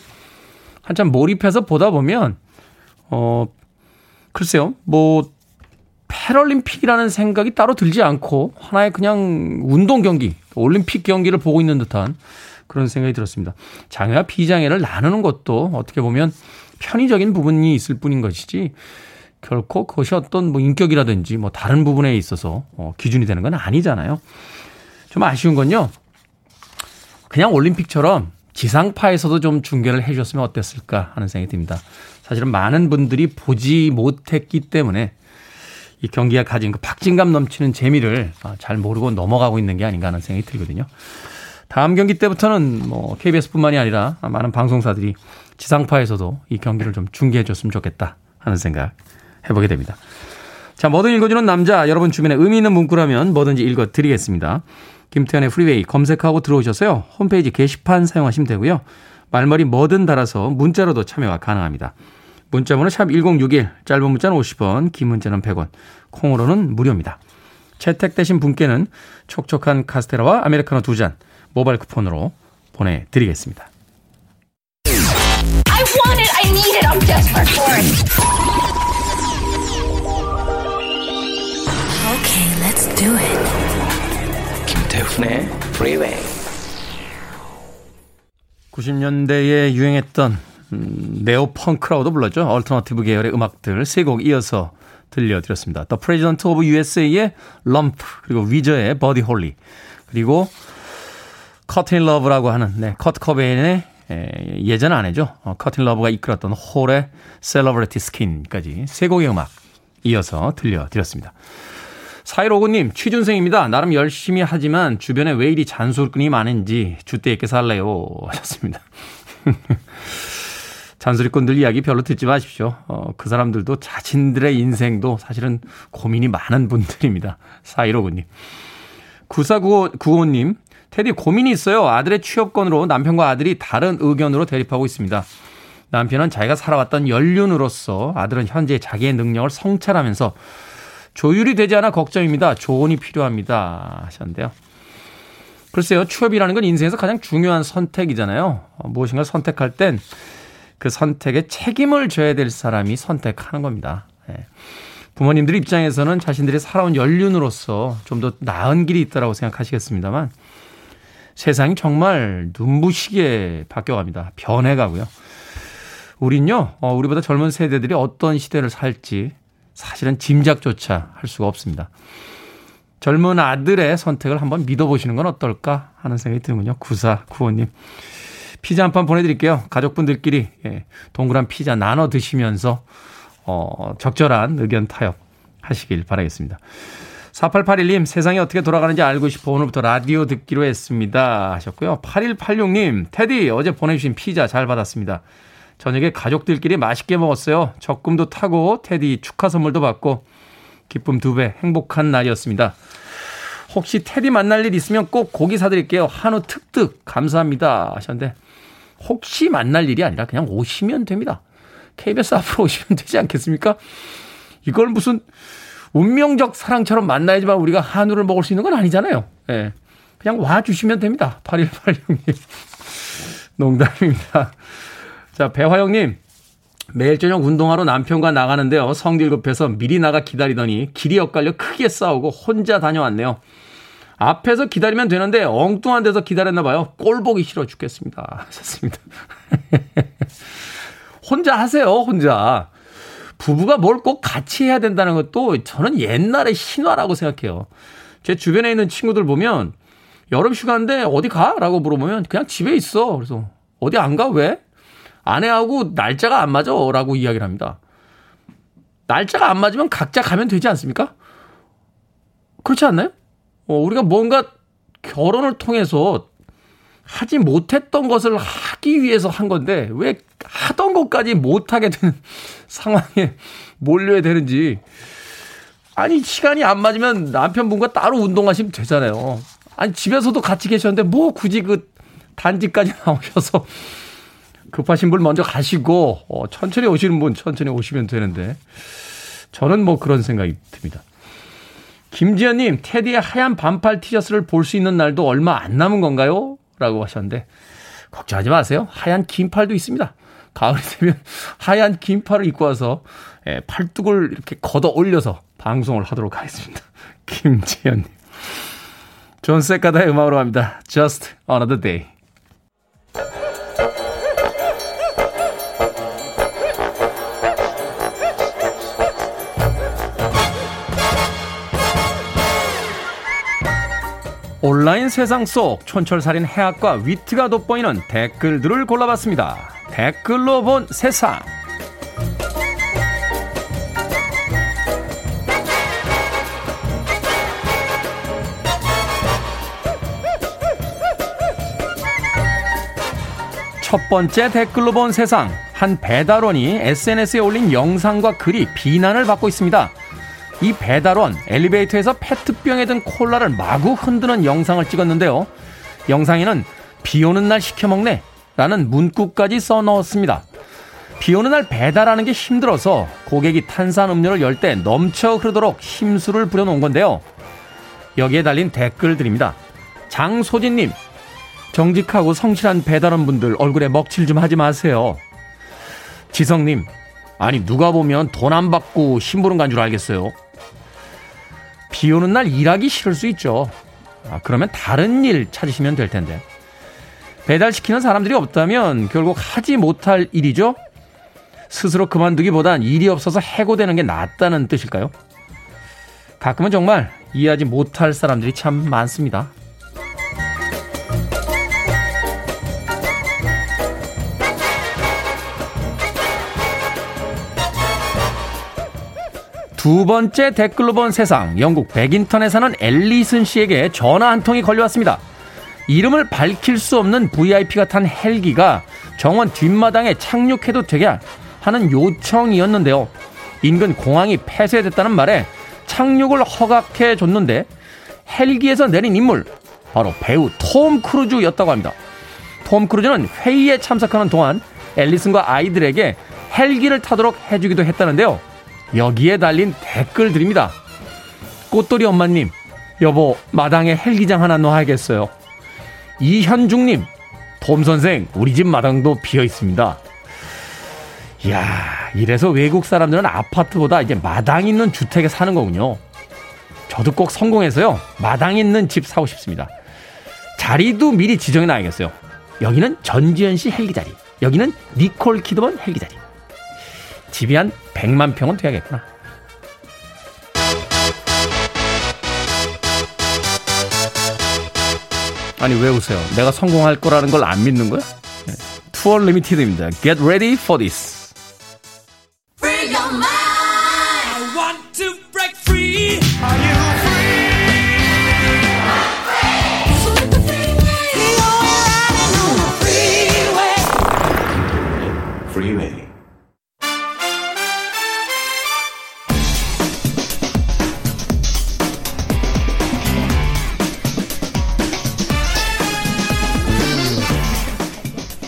한참 몰입해서 보다 보면, 어, 글쎄요. 뭐, 패럴림픽이라는 생각이 따로 들지 않고 하나의 그냥 운동 경기, 올림픽 경기를 보고 있는 듯한 그런 생각이 들었습니다. 장애와 비장애를 나누는 것도 어떻게 보면 편의적인 부분이 있을 뿐인 것이지 결코 그것이 어떤 뭐 인격이라든지 뭐 다른 부분에 있어서 어 기준이 되는 건 아니잖아요. 좀 아쉬운 건요. 그냥 올림픽처럼 지상파에서도 좀 중계를 해 주셨으면 어땠을까 하는 생각이 듭니다. 사실은 많은 분들이 보지 못했기 때문에 이 경기가 가진 그 박진감 넘치는 재미를 아, 잘 모르고 넘어가고 있는 게 아닌가 하는 생각이 들거든요. 다음 경기 때부터는 뭐 KBS뿐만이 아니라 많은 방송사들이 지상파에서도 이 경기를 좀 중계해 줬으면 좋겠다 하는 생각 해보게 됩니다. 자, 뭐든 읽어주는 남자, 여러분 주변에 의미 있는 문구라면 뭐든지 읽어드리겠습니다. 김태훈의 프리웨이 검색하고 들어오셔서요. 홈페이지 게시판 사용하시면 되고요. 말머리 뭐든 달아서 문자로도 참여가 가능합니다. 문자번호 샵 1061, 짧은 문자는 50원, 긴 문자는 100원, 콩으로는 무료입니다. 채택되신 분께는 촉촉한 카스테라와 아메리카노 두 잔 모바일 쿠폰으로 보내드리겠습니다. I want it, I need it, I'm desperate for it. Okay, let's do it. 김태훈의 Freeway. 90년대에 유행했던 음, neo punk라고도 불렀죠. alternative 계열의 음악들 세 곡 이어서 들려드렸습니다. The President of USA의 Lump 그리고 위저의 Buddy Holly 그리고 코트니 러브라고 하는 네, 커트 코베인의 예전 아내죠. 어, 코트니 러브가 이끌었던 홀의 Celebrity Skin까지 세 곡의 음악 이어서 들려드렸습니다. 사이로고님, 취준생입니다. 나름 열심히 하지만 주변에 왜 이리 잔소리꾼이 많은지 줏대 있게 살래요. 하셨습니다. 잔소리꾼들 이야기 별로 듣지 마십시오. 어, 그 사람들도 자신들의 인생도 사실은 고민이 많은 분들입니다. 사이로고님. 9495님, 테디 고민이 있어요. 아들의 취업건으로 남편과 아들이 다른 의견으로 대립하고 있습니다. 남편은 자기가 살아왔던 연륜으로서 아들은 현재 자기의 능력을 성찰하면서 조율이 되지 않아 걱정입니다. 조언이 필요합니다. 하셨는데요. 글쎄요, 취업이라는 건 인생에서 가장 중요한 선택이잖아요. 무엇인가 선택할 땐 그 선택에 책임을 져야 될 사람이 선택하는 겁니다. 예. 부모님들 입장에서는 자신들이 살아온 연륜으로서 좀 더 나은 길이 있다라고 생각하시겠습니다만 세상이 정말 눈부시게 바뀌어갑니다. 변해가고요. 우린요, 어, 우리보다 젊은 세대들이 어떤 시대를 살지 사실은 짐작조차 할 수가 없습니다. 젊은 아들의 선택을 한번 믿어보시는 건 어떨까 하는 생각이 드는군요. 9495님. 피자 한 판 보내드릴게요. 가족분들끼리 예, 동그란 피자 나눠 드시면서 어, 적절한 의견 타협 하시길 바라겠습니다. 4881님, 세상이 어떻게 돌아가는지 알고 싶어 오늘부터 라디오 듣기로 했습니다. 하셨고요. 8186님, 테디, 어제 보내주신 피자 잘 받았습니다. 저녁에 가족들끼리 맛있게 먹었어요. 적금도 타고, 테디 축하 선물도 받고, 기쁨 두 배, 행복한 날이었습니다. 혹시 테디 만날 일 있으면 꼭 고기 사드릴게요. 한우 특득, 감사합니다. 하셨는데, 혹시 만날 일이 아니라 그냥 오시면 됩니다. KBS 앞으로 오시면 되지 않겠습니까? 이걸 무슨, 운명적 사랑처럼 만나야지만 우리가 한우를 먹을 수 있는 건 아니잖아요. 예. 그냥 와 주시면 됩니다. 8186님. 농담입니다. 자, 배화영님. 매일 저녁 운동하러 남편과 나가는데요. 성질 급해서 미리 나가 기다리더니 길이 엇갈려 크게 싸우고 혼자 다녀왔네요. 앞에서 기다리면 되는데 엉뚱한 데서 기다렸나 봐요. 꼴 보기 싫어 죽겠습니다. 하셨습니다. 혼자 하세요, 혼자. 부부가 뭘 꼭 같이 해야 된다는 것도 저는 옛날의 신화라고 생각해요. 제 주변에 있는 친구들 보면 여름 휴가인데 어디 가? 라고 물어보면 그냥 집에 있어. 그래서 어디 안 가? 왜? 아내하고 날짜가 안 맞아. 라고 이야기를 합니다. 날짜가 안 맞으면 각자 가면 되지 않습니까? 그렇지 않나요? 어, 우리가 뭔가 결혼을 통해서 하지 못했던 것을 하기 위해서 한 건데 왜 하던 것까지 못하게 되는 상황에 몰려야 되는지 아니 시간이 안 맞으면 남편분과 따로 운동하시면 되잖아요. 아니 집에서도 같이 계셨는데 뭐 굳이 그 단지까지 나오셔서 급하신 분 먼저 가시고 어, 천천히 오시는 분 천천히 오시면 되는데 저는 뭐 그런 생각이 듭니다. 김지현님, 테디의 하얀 반팔 티셔츠를 볼 수 있는 날도 얼마 안 남은 건가요? 라고 하셨는데, 걱정하지 마세요. 하얀 긴팔도 있습니다. 가을이 되면 하얀 긴팔을 입고 와서 예, 팔뚝을 이렇게 걷어 올려서 방송을 하도록 하겠습니다. 김지현님. 존 세카다의 음악으로 합니다. Just Another Day. 온라인 세상 속 촌철살인 해학과 위트가 돋보이는 댓글들을 골라봤습니다. 댓글로 본 세상. 첫 번째 댓글로 본 세상. 한 배달원이 SNS에 올린 영상과 글이 비난을 받고 있습니다. 이 배달원 엘리베이터에서 페트병에 든 콜라를 마구 흔드는 영상을 찍었는데요. 영상에는 비 오는 날 시켜 먹네 라는 문구까지 써 넣었습니다. 비 오는 날 배달하는 게 힘들어서 고객이 탄산 음료를 열 때 넘쳐 흐르도록 힘수를 부려놓은 건데요. 여기에 달린 댓글들입니다. 장소진님, 정직하고 성실한 배달원 분들 얼굴에 먹칠 좀 하지 마세요. 지성님, 아니 누가 보면 돈 안 받고 심부름 간 줄 알겠어요. 비 오는 날 일하기 싫을 수 있죠. 아, 그러면 다른 일 찾으시면 될 텐데. 배달시키는 사람들이 없다면 결국 하지 못할 일이죠. 스스로 그만두기보단 일이 없어서 해고되는 게 낫다는 뜻일까요? 가끔은 정말 이해하지 못할 사람들이 참 많습니다. 두 번째 댓글로 본 세상, 영국 백인턴에 사는 앨리슨 씨에게 전화 한 통이 걸려왔습니다. 이름을 밝힐 수 없는 VIP가 탄 헬기가 정원 뒷마당에 착륙해도 되게 하는 요청이었는데요. 인근 공항이 폐쇄됐다는 말에 착륙을 허락해 줬는데 헬기에서 내린 인물 바로 배우 톰 크루즈였다고 합니다. 톰 크루즈는 회의에 참석하는 동안 앨리슨과 아이들에게 헬기를 타도록 해주기도 했다는데요. 여기에 달린 댓글들입니다. 꽃돌이 엄마님, 여보, 마당에 헬기장 하나 놔야겠어요. 이현중님, 봄선생, 우리 집 마당도 비어 있습니다. 이야, 이래서 외국 사람들은 아파트보다 이제 마당 있는 주택에 사는 거군요. 저도 꼭 성공해서요, 마당 있는 집 사고 싶습니다. 자리도 미리 지정해 놔야겠어요. 여기는 전지현 씨 헬기 자리, 여기는 니콜 키드먼 헬기 자리. 집이 한 100만 평은 돼야겠구나. 아니 왜 웃어요? 내가 성공할 거라는 걸 안 믿는 거야? 네. 투 언리미티드입니다. Get ready for this.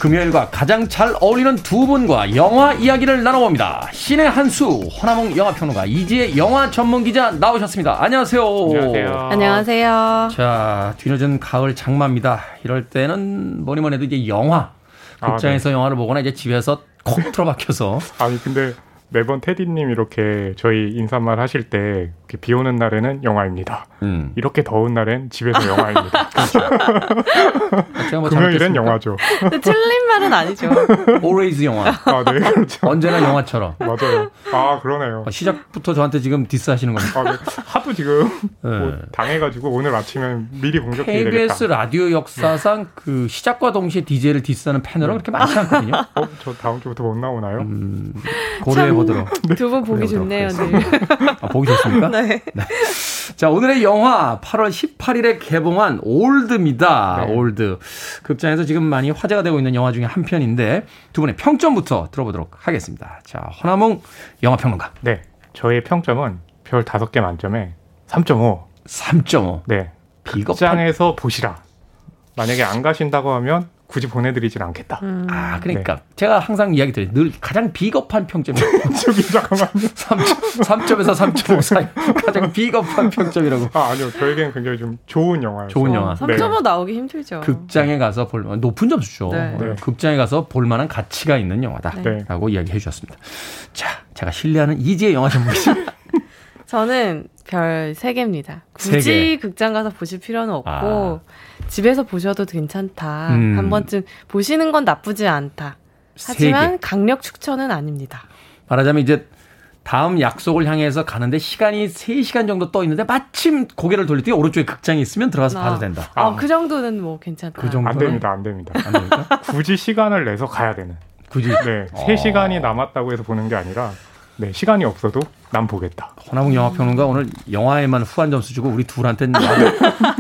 금요일과 가장 잘 어울리는 두 분과 영화 이야기를 나눠봅니다. 신의 한수, 허나몽 영화평론가, 이지혜 영화 전문기자 나오셨습니다. 안녕하세요. 안녕하세요. 안녕하세요. 자, 뒤늦은 가을 장마입니다. 이럴 때는 뭐니 뭐니 해도 이제 영화, 극장에서 아, 네. 영화를 보거나 이제 집에서 콕 틀어박혀서. 아니, 근데 매번 테디님 이렇게 저희 인사말 하실 때 비 오는 날에는 영화입니다. 음. 이렇게 더운 날엔 집에서 영화입니다. 그렇죠. 뭐 금요일엔 영화죠. 틀린 말은 아니죠. Always 영화. 아, 네, 그렇죠. 언제나 영화처럼. 맞아요. 아, 그러네요. 아, 시작부터 저한테 지금 디스하시는 겁니다. 아, 네. 하도 지금 네. 뭐 당해가지고 오늘 아침에 미리 공격해야 되겠다. KBS 라디오 역사상 그 시작과 동시에 DJ를 디스하는 패널은 네. 그렇게 많지 않거든요. 어, 저 다음 주부터 못 나오나요? 음, 고려해 보도록. 두분 보기 좋네요, 네. 아, 보기 좋습니까? 네. 네. 자, 오늘의 영화 8월 18일에 개봉한 올드입니다. 네. 올드. 극장에서 지금 많이 화제가 되고 있는 영화 중에 한 편인데 두 분의 평점부터 들어보도록 하겠습니다. 자, 허남웅 영화 평론가. 네. 저의 평점은 별 5개 만점에 3.5. 3.5. 네. 극장에서 보시라. 만약에 안 가신다고 하면 굳이 보내드리진 않겠다. 음. 아, 그러니까 네. 제가 항상 이야기 드려요. 늘 가장 비겁한 평점이 저기 잠깐만요. 3, 3점에서 3.5 사이 가장 비겁한 평점이라고. 아, 아니요. 저에게는 굉장히 좀 좋은 영화예요. 좋은 영화. 3.5 네. 나오기 힘들죠. 극장에 가서 볼 만한 높은 점수죠. 네. 네. 극장에 가서 볼 만한 가치가 있는 영화다 라고 네. 이야기 해 주셨습니다. 자, 제가 신뢰하는 이지의 영화 전문이십니다. 저는 별 3개입니다. 굳이 3개. 극장 가서 보실 필요는 없고 아. 집에서 보셔도 괜찮다. 음. 한 번쯤 보시는 건 나쁘지 않다. 하지만 강력 추천은 아닙니다. 말하자면 이제 다음 약속을 향해서 가는데 시간이 3시간 정도 떠 있는데 마침 고개를 돌릴 때 오른쪽에 극장이 있으면 들어가서 아. 봐도 된다. 아, 아, 그 정도는 뭐 괜찮다. 그 정도 안 됩니다. 안 됩니다. 안 됩니까? 굳이 시간을 내서 가야 되는. 굳이 네. 3시간이 어. 남았다고 해서 보는 게 아니라 네, 시간이 없어도 난 보겠다. 허남웅 영화평론가 오늘 영화에만 후한 점수 주고 우리 둘한테는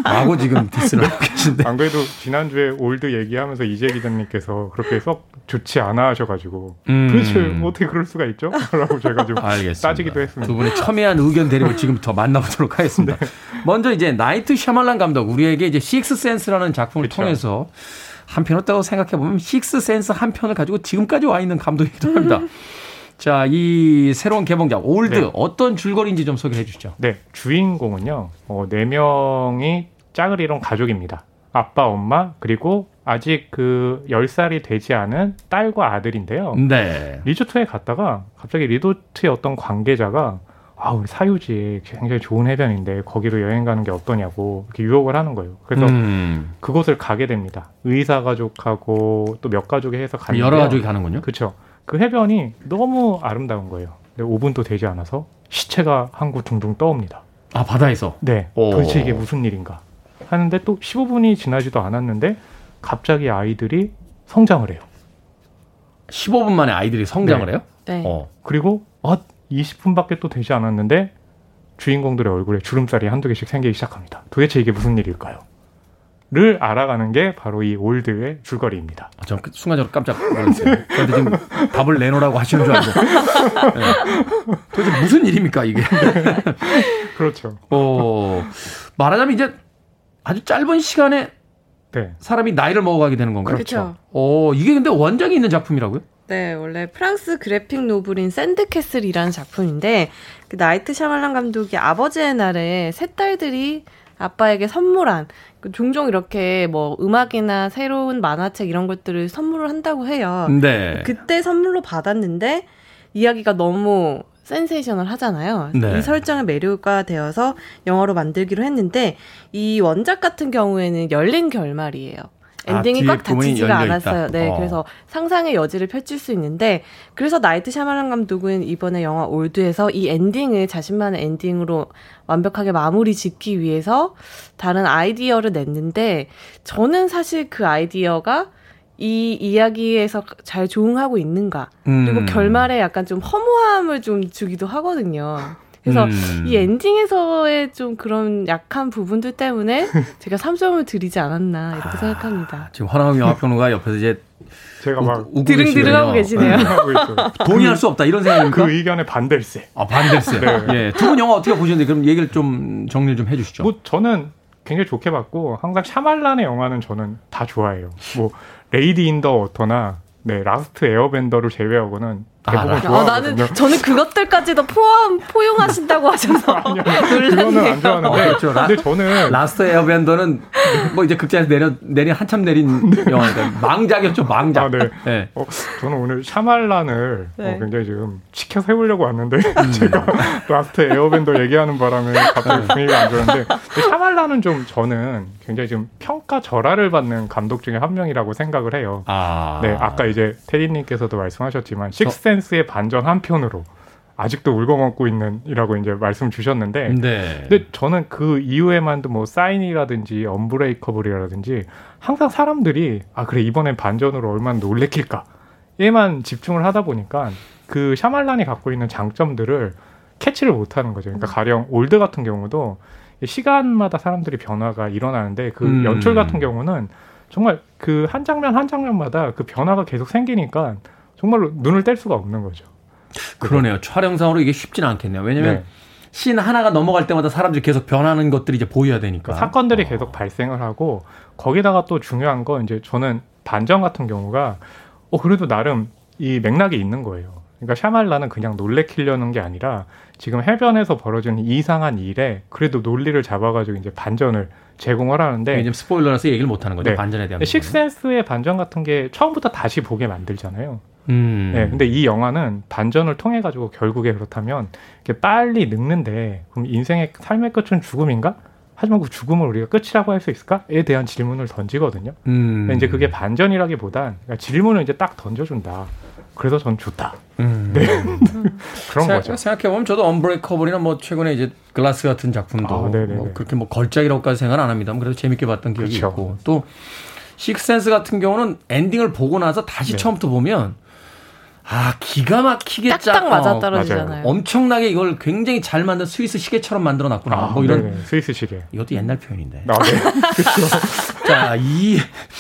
막 지금 diss를 하고 계신데. 안 그래도 지난주에 올드 얘기하면서 이재 기자님께서 그렇게 썩 좋지 않아 하셔가지고 음. 도대체 어떻게 그럴 수가 있죠? 라고 제가 좀 알겠습니다. 따지기도 했습니다. 두 분의 첨예한 의견 대립을 지금부터 만나보도록 하겠습니다. 네. 먼저 이제 나이트 샤말란 감독 우리에게 이제 식스 센스라는 작품을 그쵸. 통해서 한 편을 생각해 보면 식스 센스 한 편을 가지고 지금까지 와 있는 감독이기도 합니다. 자, 이 새로운 개봉작 올드 네. 어떤 줄거리인지 좀 소개해 주시죠. 네, 주인공은요. 어, 네 명이 짝을 이룬 가족입니다. 아빠, 엄마, 그리고 아직 그 10살이 되지 않은 딸과 아들인데요. 네. 리조트에 갔다가 갑자기 리조트의 어떤 관계자가 아, 우리 사유지에 굉장히 좋은 해변인데 거기로 여행 가는 게 어떠냐고 이렇게 유혹을 하는 거예요. 그래서 음. 그곳을 가게 됩니다. 의사 가족하고 또 몇 가족이 해서 가는 여러 가족이 가는군요. 그렇죠. 그 해변이 너무 아름다운 거예요. 근데 5분도 되지 않아서 시체가 한구 둥둥 떠옵니다. 아 바다에서? 네. 오. 도대체 이게 무슨 일인가 하는데 또 15분이 지나지도 않았는데 갑자기 아이들이 성장을 해요. 15분 만에 아이들이 성장을 네. 해요? 네. 어. 그리고 어 20분밖에 또 되지 않았는데 주인공들의 얼굴에 주름살이 한두 개씩 생기기 시작합니다. 도대체 이게 무슨 일일까요? 를 알아가는 게 바로 이 올드의 줄거리입니다. 아, 저 순간적으로 깜짝 놀랐어요. 저한테 지금 답을 내놓으라고 하시는 줄 알고. 네. 도대체 무슨 일입니까, 이게? 그렇죠. 어, 말하자면 이제 아주 짧은 시간에 네. 사람이 나이를 먹어가게 되는 건가요? 그렇죠. 어, 이게 근데 원작이 있는 작품이라고요? 네, 원래 프랑스 graphic novel인 Sandcastle이라는 작품인데 그 나이트 샤말란 감독이 아버지의 날에 세 딸들이 아빠에게 선물한 그 종종 이렇게 뭐 음악이나 새로운 만화책 이런 것들을 선물을 한다고 해요. 네. 그때 선물로 받았는데 이야기가 너무 sensational하잖아요. 네. 이 설정에 매료가 되어서 영화로 만들기로 했는데 이 원작 같은 경우에는 열린 결말이에요. 엔딩이 아, 꽉 닫히지가 않았어요. 네, 어. 그래서 상상의 여지를 펼칠 수 있는데 그래서 나이트 샤말란 감독은 이번에 영화 올드에서 이 엔딩을 자신만의 엔딩으로 완벽하게 마무리 짓기 위해서 다른 아이디어를 냈는데 저는 사실 그 아이디어가 이 이야기에서 잘 조응하고 있는가 그리고 음. 결말에 약간 좀 허무함을 좀 주기도 하거든요. 그래서 음. 이 엔딩에서의 좀 그런 약한 부분들 때문에 제가 3점을 드리지 않았나 이렇게 아, 생각합니다. 지금 허남웅 영화평론가 옆에서 이제 제가 막 드릉드릉하고 계시네요. 네. 동의할 수 없다 이런 생각입니까? 그 의견에 반댈세. 아 반댈세. 네. 예. 두 분 영화 어떻게 보셨는데 그럼 얘기를 좀 정리를 좀 해주시죠. 뭐 저는 굉장히 좋게 봤고 항상 샤말란의 영화는 저는 다 좋아해요. 뭐 레이디 인 더 워터나 네 라스트 에어벤더를 제외하고는 대부분 아. 아, 나는 저는 그것들까지도 포함 포용하신다고 하셔서 그거는 안 좋아하는데. 어, 그렇죠. 근데 저는 라스트 에어벤더는 뭐 이제 극장에서 내려 내린 한참 내린 영화니까 망작이었죠 망작. 아, 네. 네. 어, 저는 오늘 샤말란을 어, 네. 어, 굉장히 지금 치켜 세우려고 왔는데 음. 제가 라스트 에어벤더 얘기하는 바람에 갑자기 네. 분위기가 안 좋은데 샤말란은 좀 저는 굉장히 좀 평가 절하를 받는 감독 중에 한 명이라고 생각을 해요. 아. 네, 아까 이제 테디님께서도 말씀하셨지만 식 스 센스의 반전 한 편으로 아직도 우려먹고 있는 이라고 이제 말씀 주셨는데, 네. 근데 저는 그 이후에만도 뭐 사인이라든지 언브레이커블이라든지 항상 사람들이 아 그래 이번엔 반전으로 얼마나 놀래킬까에만 집중을 하다 보니까 그 샤말란이 갖고 있는 장점들을 캐치를 못하는 거죠. 그러니까 가령 올드 같은 경우도 시간마다 사람들이 변화가 일어나는데 그 음. 연출 같은 경우는 정말 그 한 장면 한 장면마다 그 변화가 계속 생기니까 정말로 눈을 뗄 수가 없는 거죠. 그러네요. 촬영상으로 이게 쉽지는 않겠네요. 왜냐면 네. 씬 하나가 넘어갈 때마다 사람들이 계속 변하는 것들이 이제 보여야 되니까. 사건들이 어. 계속 발생을 하고 거기다가 또 중요한 건 이제 저는 반전 같은 경우가 어 그래도 나름 이 맥락이 있는 거예요. 그러니까 샤말라는 그냥 놀래키려는 게 아니라 지금 해변에서 벌어지는 이상한 일에 그래도 논리를 잡아가지고 이제 반전을 제공을 하는데 이제 스포일러라서 얘기를 못 하는 거죠 네. 반전에 대한 식센스의 반전 같은 게 처음부터 다시 보게 만들잖아요. 음. 네, 근데 이 영화는 반전을 통해 가지고 결국에 그렇다면 이렇게 빨리 늙는데 그럼 인생의 삶의 끝은 죽음인가? 하지만 그 죽음을 우리가 끝이라고 할 수 있을까?에 대한 질문을 던지거든요. 음. 이제 그게 반전이라기보단 그러니까 질문을 이제 딱 던져준다. 그래서 전 좋다. 음. 네. 그런 생각, 거죠. 생각해보면 저도 언브레이커블이나 뭐 최근에 이제 글라스 같은 작품도 아, 뭐 그렇게 뭐 걸작이라고까지 생각 안 합니다만 그래도 재밌게 봤던 기억이 그렇죠. 있고 또 식센스 같은 경우는 엔딩을 보고 나서 다시 네. 처음부터 보면 아 기가 막히게 딱딱 맞아 떨어지잖아요. 어, 엄청나게 이걸 굉장히 잘 만든 스위스 시계처럼 만들어 놨구나. 아, 뭐 이런 네네. 스위스 시계. 이것도 옛날 표현인데. 아, 네. 그렇죠. 자, 이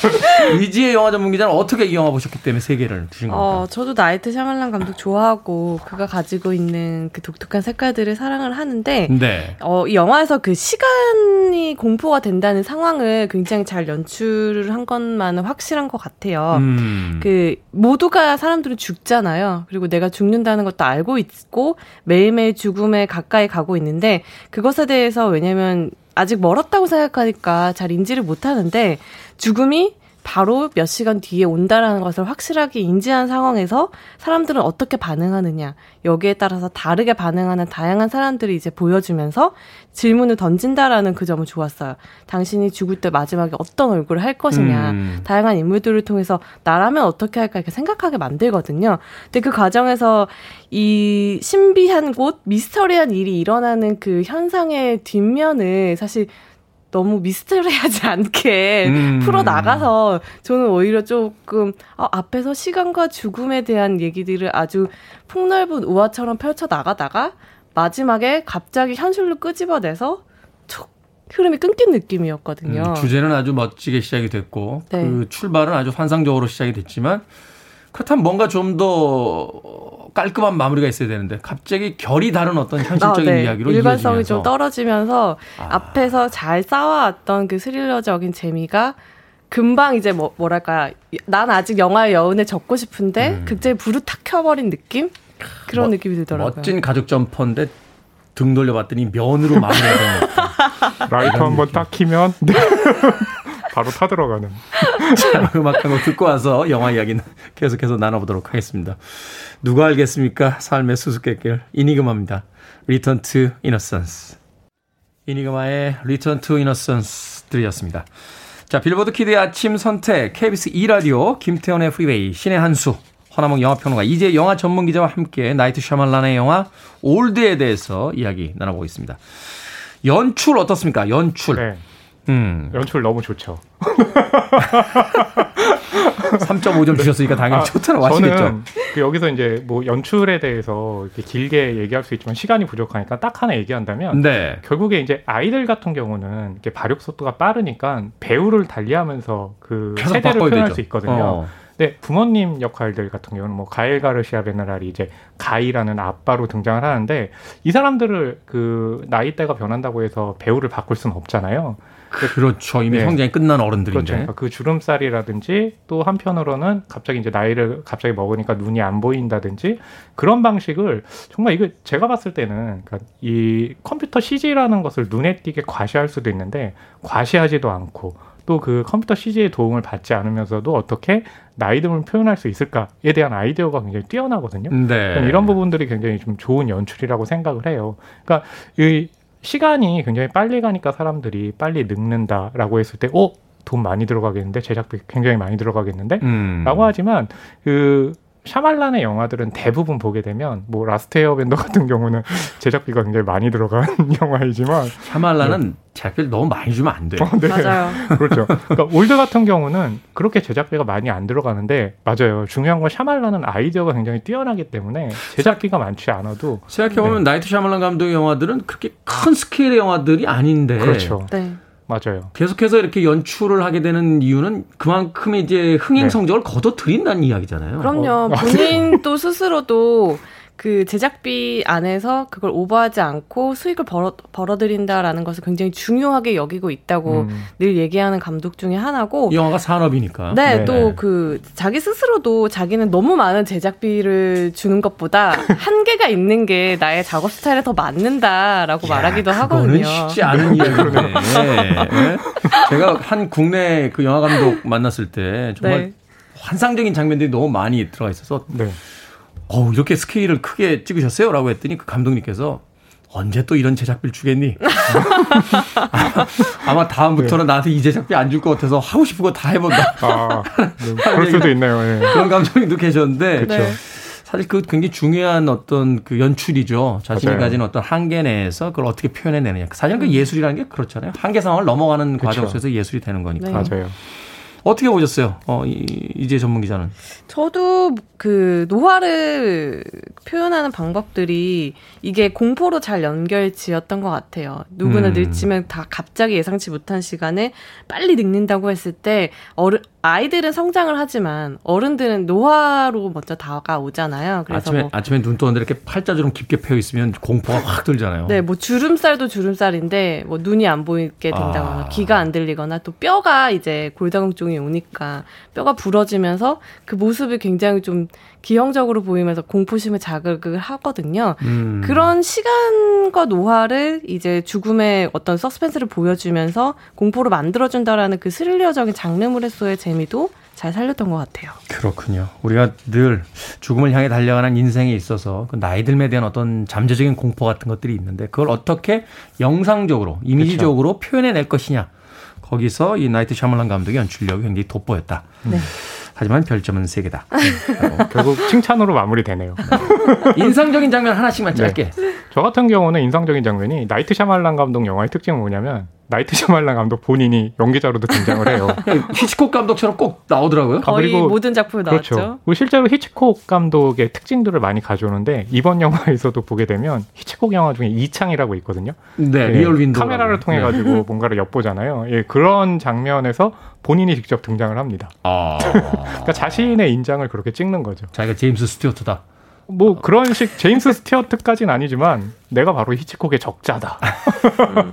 위지의 영화 전문 기자는 어떻게 이 영화 보셨기 때문에 세 개를 주신 겁니까? 어, 저도 나이트 샤말란 감독 좋아하고 그가 가지고 있는 그 독특한 색깔들을 사랑을 하는데 네. 어, 이 영화에서 그 시간이 공포가 된다는 상황을 굉장히 잘 연출을 한 것만은 확실한 것 같아요. 음. 그 모두가 사람들은 죽자 있잖아요. 그리고 내가 죽는다는 것도 알고 있고 매일매일 죽음에 가까이 가고 있는데 그것에 대해서 왜냐면 아직 멀었다고 생각하니까 잘 인지를 못 하는데 죽음이 바로 몇 시간 뒤에 온다라는 것을 확실하게 인지한 상황에서 사람들은 어떻게 반응하느냐 여기에 따라서 다르게 반응하는 다양한 사람들이 이제 보여주면서 질문을 던진다라는 그 점은 좋았어요. 당신이 죽을 때 마지막에 어떤 얼굴을 할 것이냐 음. 다양한 인물들을 통해서 나라면 어떻게 할까 이렇게 생각하게 만들거든요. 근데 그 과정에서 이 신비한 곳 미스터리한 일이 일어나는 그 현상의 뒷면을 사실 너무 미스터리하지 않게 음. 풀어 나가서 저는 오히려 조금 어, 앞에서 시간과 죽음에 대한 얘기들을 아주 폭넓은 우화처럼 펼쳐 나가다가 마지막에 갑자기 현실로 끄집어내서 툭 흐름이 끊긴 느낌이었거든요. 음, 주제는 아주 멋지게 시작이 됐고 네. 그 출발은 아주 환상적으로 시작이 됐지만 그렇다면 뭔가 좀 더 깔끔한 마무리가 있어야 되는데 갑자기 결이 다른 어떤 현실적인 아, 네. 이야기로 일관성이 이어지면서. 좀 떨어지면서 아. 앞에서 잘 쌓아왔던 그 스릴러적인 재미가 금방 이제 뭐 뭐랄까 난 아직 영화의 여운에 적고 싶은데 음. 극장에 불을 탁 켜버린 느낌 그런 뭐, 느낌이 들더라고요. 멋진 가죽 점퍼인데 등 돌려봤더니 면으로 마무리하는 라이터 한번 딱 키면 네. 바로 타들어가는. 자, 음악 한곡 듣고 와서 영화 이야기는 계속해서 나눠보도록 하겠습니다. 누가 알겠습니까? 삶의 수수께끼를 이니그마입니다. Return to Innocence. 이니그마의 Return to Innocence 들으셨습니다. 자, 빌보드 키드의 아침 선택, KBS 2라디오, 김태훈의 프리웨이, 신의 한수, 허남웅 영화평론가, 이제 영화 전문 기자와 함께 나이트 샤말란의 영화 올드에 대해서 이야기 나눠보겠습니다. 연출 어떻습니까? 연출. 네. 음. 연출 너무 좋죠. 3.5점 주셨으니까 당연히 아, 좋다고 하시겠죠. 저는 그 여기서 이제 뭐 연출에 대해서 이렇게 길게 얘기할 수 있지만 시간이 부족하니까 딱 하나 얘기한다면 네. 결국에 이제 아이들 같은 경우는 이렇게 발육 속도가 빠르니까 배우를 달리하면서 그 세대를 표현할 되죠. 수 있거든요. 어. 네, 부모님 역할들 같은 경우는 뭐 가일 가르시아 베네랄이 이제 가이라는 아빠로 등장을 하는데 이 사람들을 그 나이대가 변한다고 해서 배우를 바꿀 수는 없잖아요. 그렇죠. 이미 네. 성장이 끝난 어른들인데. 그렇죠. 그러니까 그 주름살이라든지 또 한편으로는 갑자기 이제 나이를 갑자기 먹으니까 눈이 안 보인다든지 그런 방식을 정말 이거 제가 봤을 때는 그러니까 이 컴퓨터 CG라는 것을 눈에 띄게 과시할 수도 있는데 과시하지도 않고 또 그 컴퓨터 CG의 도움을 받지 않으면서도 어떻게 나이듦을 표현할 수 있을까에 대한 아이디어가 굉장히 뛰어나거든요. 네. 이런 부분들이 굉장히 좀 좋은 연출이라고 생각을 해요. 그러니까 이 시간이 굉장히 빨리 가니까 사람들이 빨리 늙는다라고 했을 때, 어? 돈 많이 들어가겠는데 제작비 굉장히 많이 들어가겠는데 음. 라고 하지만 그 샤말란의 영화들은 대부분 보게 되면 뭐 라스트 에어벤더 같은 경우는 제작비가 굉장히 많이 들어간 영화이지만 샤말란은 네. 제작비를 너무 많이 주면 안 돼요. 어, 네. 맞아요. 그렇죠. 그러니까 올드 같은 경우는 그렇게 제작비가 많이 안 들어가는데 맞아요. 중요한 건 샤말란은 아이디어가 굉장히 뛰어나기 때문에 제작비가 많지 않아도 생각해 보면 네. 나이트 샤말란 감독의 영화들은 그렇게 큰 스케일의 영화들이 아닌데 그렇죠. 네. 맞아요. 계속해서 이렇게 연출을 하게 되는 이유는 그만큼 이제 흥행 네. 성적을 네. 거둬들인다는 이야기잖아요. 그럼요. 어, 본인 또 스스로도 그 제작비 안에서 그걸 오버하지 않고 수익을 벌어, 벌어들인다라는 것을 굉장히 중요하게 여기고 있다고 음. 늘 얘기하는 감독 중에 하나고. 영화가 산업이니까. 네, 네. 또 그 자기 스스로도 자기는 너무 많은 제작비를 주는 것보다 한계가 있는 게 나의 작업 스타일에 더 맞는다라고 야, 말하기도 하거든요. 쉽지 않은 이야기네. 네. 제가 한 국내 그 영화 감독 만났을 때 정말 네. 환상적인 장면들이 너무 많이 들어가 있어서 네. 어 이렇게 스케일을 크게 찍으셨어요? 라고 했더니 그 감독님께서 언제 또 이런 제작비를 주겠니? 아마 다음부터는 네. 나한테 이 제작비 안 줄 것 같아서 하고 싶은 거 다 해본다. 아, 네. 그럴 수도 있네요. 네. 그런 감독님도 계셨는데. 네. 사실 그 굉장히 중요한 어떤 그 연출이죠. 자신이 맞아요. 가진 어떤 한계 내에서 그걸 어떻게 표현해내느냐. 사실 그 음. 예술이라는 게 그렇잖아요. 한계 상황을 넘어가는 그렇죠. 과정 속에서 예술이 되는 거니까. 네. 맞아요. 어떻게 보셨어요? 어, 이제 전문 기자는? 저도 그 노화를 표현하는 방법들이 이게 공포로 잘 연결 지었던 것 같아요. 누구나 음. 늙지만 다 갑자기 예상치 못한 시간에 빨리 늙는다고 했을 때 어른 아이들은 성장을 하지만 어른들은 노화로 먼저 다가오잖아요. 그래서 아침에 뭐 아침에 눈 뜨는데 이렇게 팔자주름 깊게 펴 있으면 공포가 확 들잖아요. 네, 뭐 주름살도 주름살인데 뭐 눈이 안 보이게 된다거나 아. 귀가 안 들리거나 또 뼈가 이제 골다공증이 오니까 뼈가 부러지면서 그 모습이 굉장히 좀 기형적으로 보이면서 공포심을 자극을 하거든요. 음. 그런 시간과 노화를 이제 죽음의 어떤 서스펜스를 보여주면서 공포로 만들어준다라는 그 스릴러적인 장르물에서의 재미도 잘 살렸던 것 같아요. 그렇군요. 우리가 늘 죽음을 향해 달려가는 인생에 있어서 그 나이 들에 대한 어떤 잠재적인 공포 같은 것들이 있는데 그걸 어떻게 영상적으로, 이미지적으로 그렇죠. 표현해낼 것이냐. 거기서 이 나이트 샤멀란 감독의 연출력이 굉장히 돋보였다. 네. 하지만 별점은 3개다. 어, 결국 칭찬으로 마무리되네요. 인상적인 장면 하나씩만 짧게. 네. 저 같은 경우는 인상적인 장면이 나이트 샤말란 감독 영화의 특징은 뭐냐면 나이트 샤말란 감독 본인이 연기자로도 등장을 해요. 히치콕 감독처럼 꼭 나오더라고요. 거의 아, 모든 작품에 그렇죠. 나왔죠. 실제로 히치콕 감독의 특징들을 많이 가져오는데 이번 영화에서도 보게 되면 히치콕 영화 중에 이창이라고 있거든요. 네, 예, Rear Window 카메라를 통해 네. 가지고 네. 뭔가를 엿보잖아요. 예, 그런 장면에서 본인이 직접 등장을 합니다. 아. 그러니까 자신의 인장을 그렇게 찍는 거죠. 자기가 제임스 스튜어트다. 뭐 그런 식 제임스 스튜어트까지는 아니지만 내가 바로 히치콕의 적자다.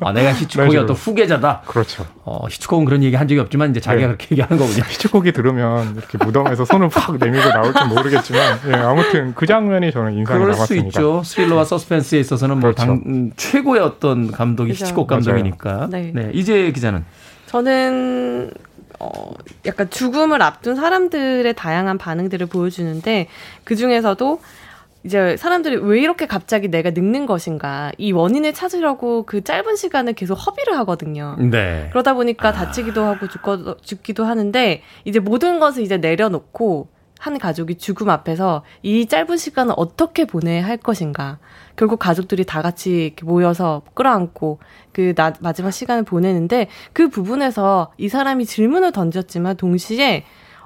아 내가 히치콕의 어떤 후계자다. 그렇죠. 어 히치콕은 그런 얘기 한 적이 없지만 이제 자기가 네. 그렇게 얘기하는 거군요. 히치콕이 들으면 이렇게 무덤에서 손을 팍 내밀고 나올지 모르겠지만 예, 아무튼 그 장면이 저는 인상이 그럴 남았습니다. 수 있죠. 스릴러와 서스펜스에 있어서는 뭐 그렇죠. 뭐 당, 최고의 어떤 감독이 그렇죠. 히치콕 감독이니까. 네. 네. 이제 기자는 저는 어, 약간 죽음을 앞둔 사람들의 다양한 반응들을 보여주는데 그 중에서도 이제 사람들이 왜 이렇게 갑자기 내가 늙는 것인가 이 원인을 찾으려고 그 짧은 시간을 계속 허비를 하거든요. 네. 그러다 보니까 다치기도 하고 죽거, 죽기도 하는데 이제 모든 것을 이제 내려놓고 한 가족이 죽음 앞에서 이 짧은 시간을 어떻게 보내야 할 것인가. 결국 가족들이 다 같이 이렇게 모여서 끌어안고 그 나, 마지막 시간을 보내는데 그 부분에서 이 사람이 질문을 던졌지만 동시에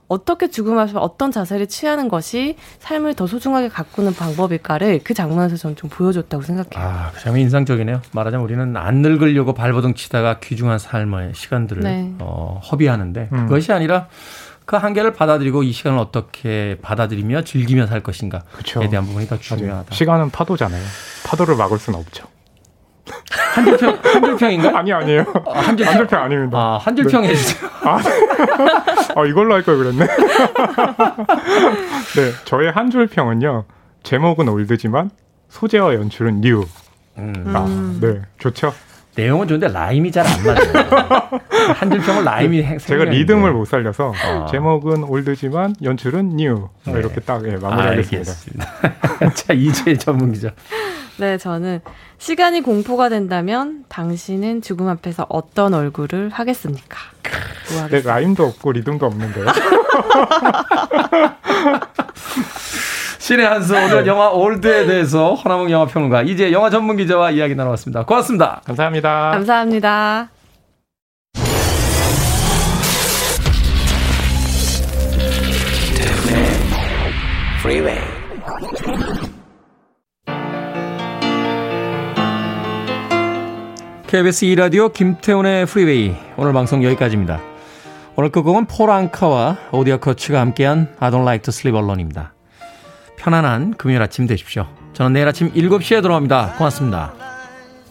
어떻게 죽음 앞에 어떤 자세를 취하는 것이 삶을 더 소중하게 가꾸는 방법일까를 그 장면에서 저는 좀 보여줬다고 생각해요. 아, 그 장면 인상적이네요. 말하자면 우리는 안 늙으려고 발버둥 치다가 귀중한 삶의 시간들을 네. 어, 허비하는데 음. 그것이 아니라 그 한계를 받아들이고 이 시간을 어떻게 받아들이며 즐기며 살 것인가에 그쵸. 대한 부분이 더 중요하다. 시간은 파도잖아요. 파도를 막을 수는 없죠. 한줄평 한줄평인가? 아니 아니에요. 아, 한줄 한줄평 아닙니다. 아, 한줄평 네. 해주세요. 아, 아 이걸로 할 걸 그랬네. 네, 저의 한줄평은요. 제목은 올드지만 소재와 연출은 new. 음. 아, 네, 좋죠. 내용은 좋은데 라임이 잘 안 맞아요. 한줄평은 라임이 네, 제가 리듬을 못 살려서 아. 제목은 올드지만 연출은 new 네. 이렇게 딱 예, 마무리하겠습니다. 자 이제 전문 기자. 네, 저는 시간이 공포가 된다면 당신은 죽음 앞에서 어떤 얼굴을 하겠습니까? 네, 라임도 없고 리듬도 없는데요. 신의 한수 오늘 영화 올드에 대해서 허나몽 영화평론가 이제 영화 전문 기자와 이야기 나눠봤습니다. 고맙습니다. 감사합니다. 감사합니다. KBS 2라디오 김태훈의 프리웨이 오늘 방송 여기까지입니다. 오늘 끝곡은 폴 앙카와 오디아 코츠가 함께한 I don't like to sleep alone입니다. 편안한 금요일 아침 되십시오. 저는 내일 아침 7시에 돌아옵니다. 고맙습니다.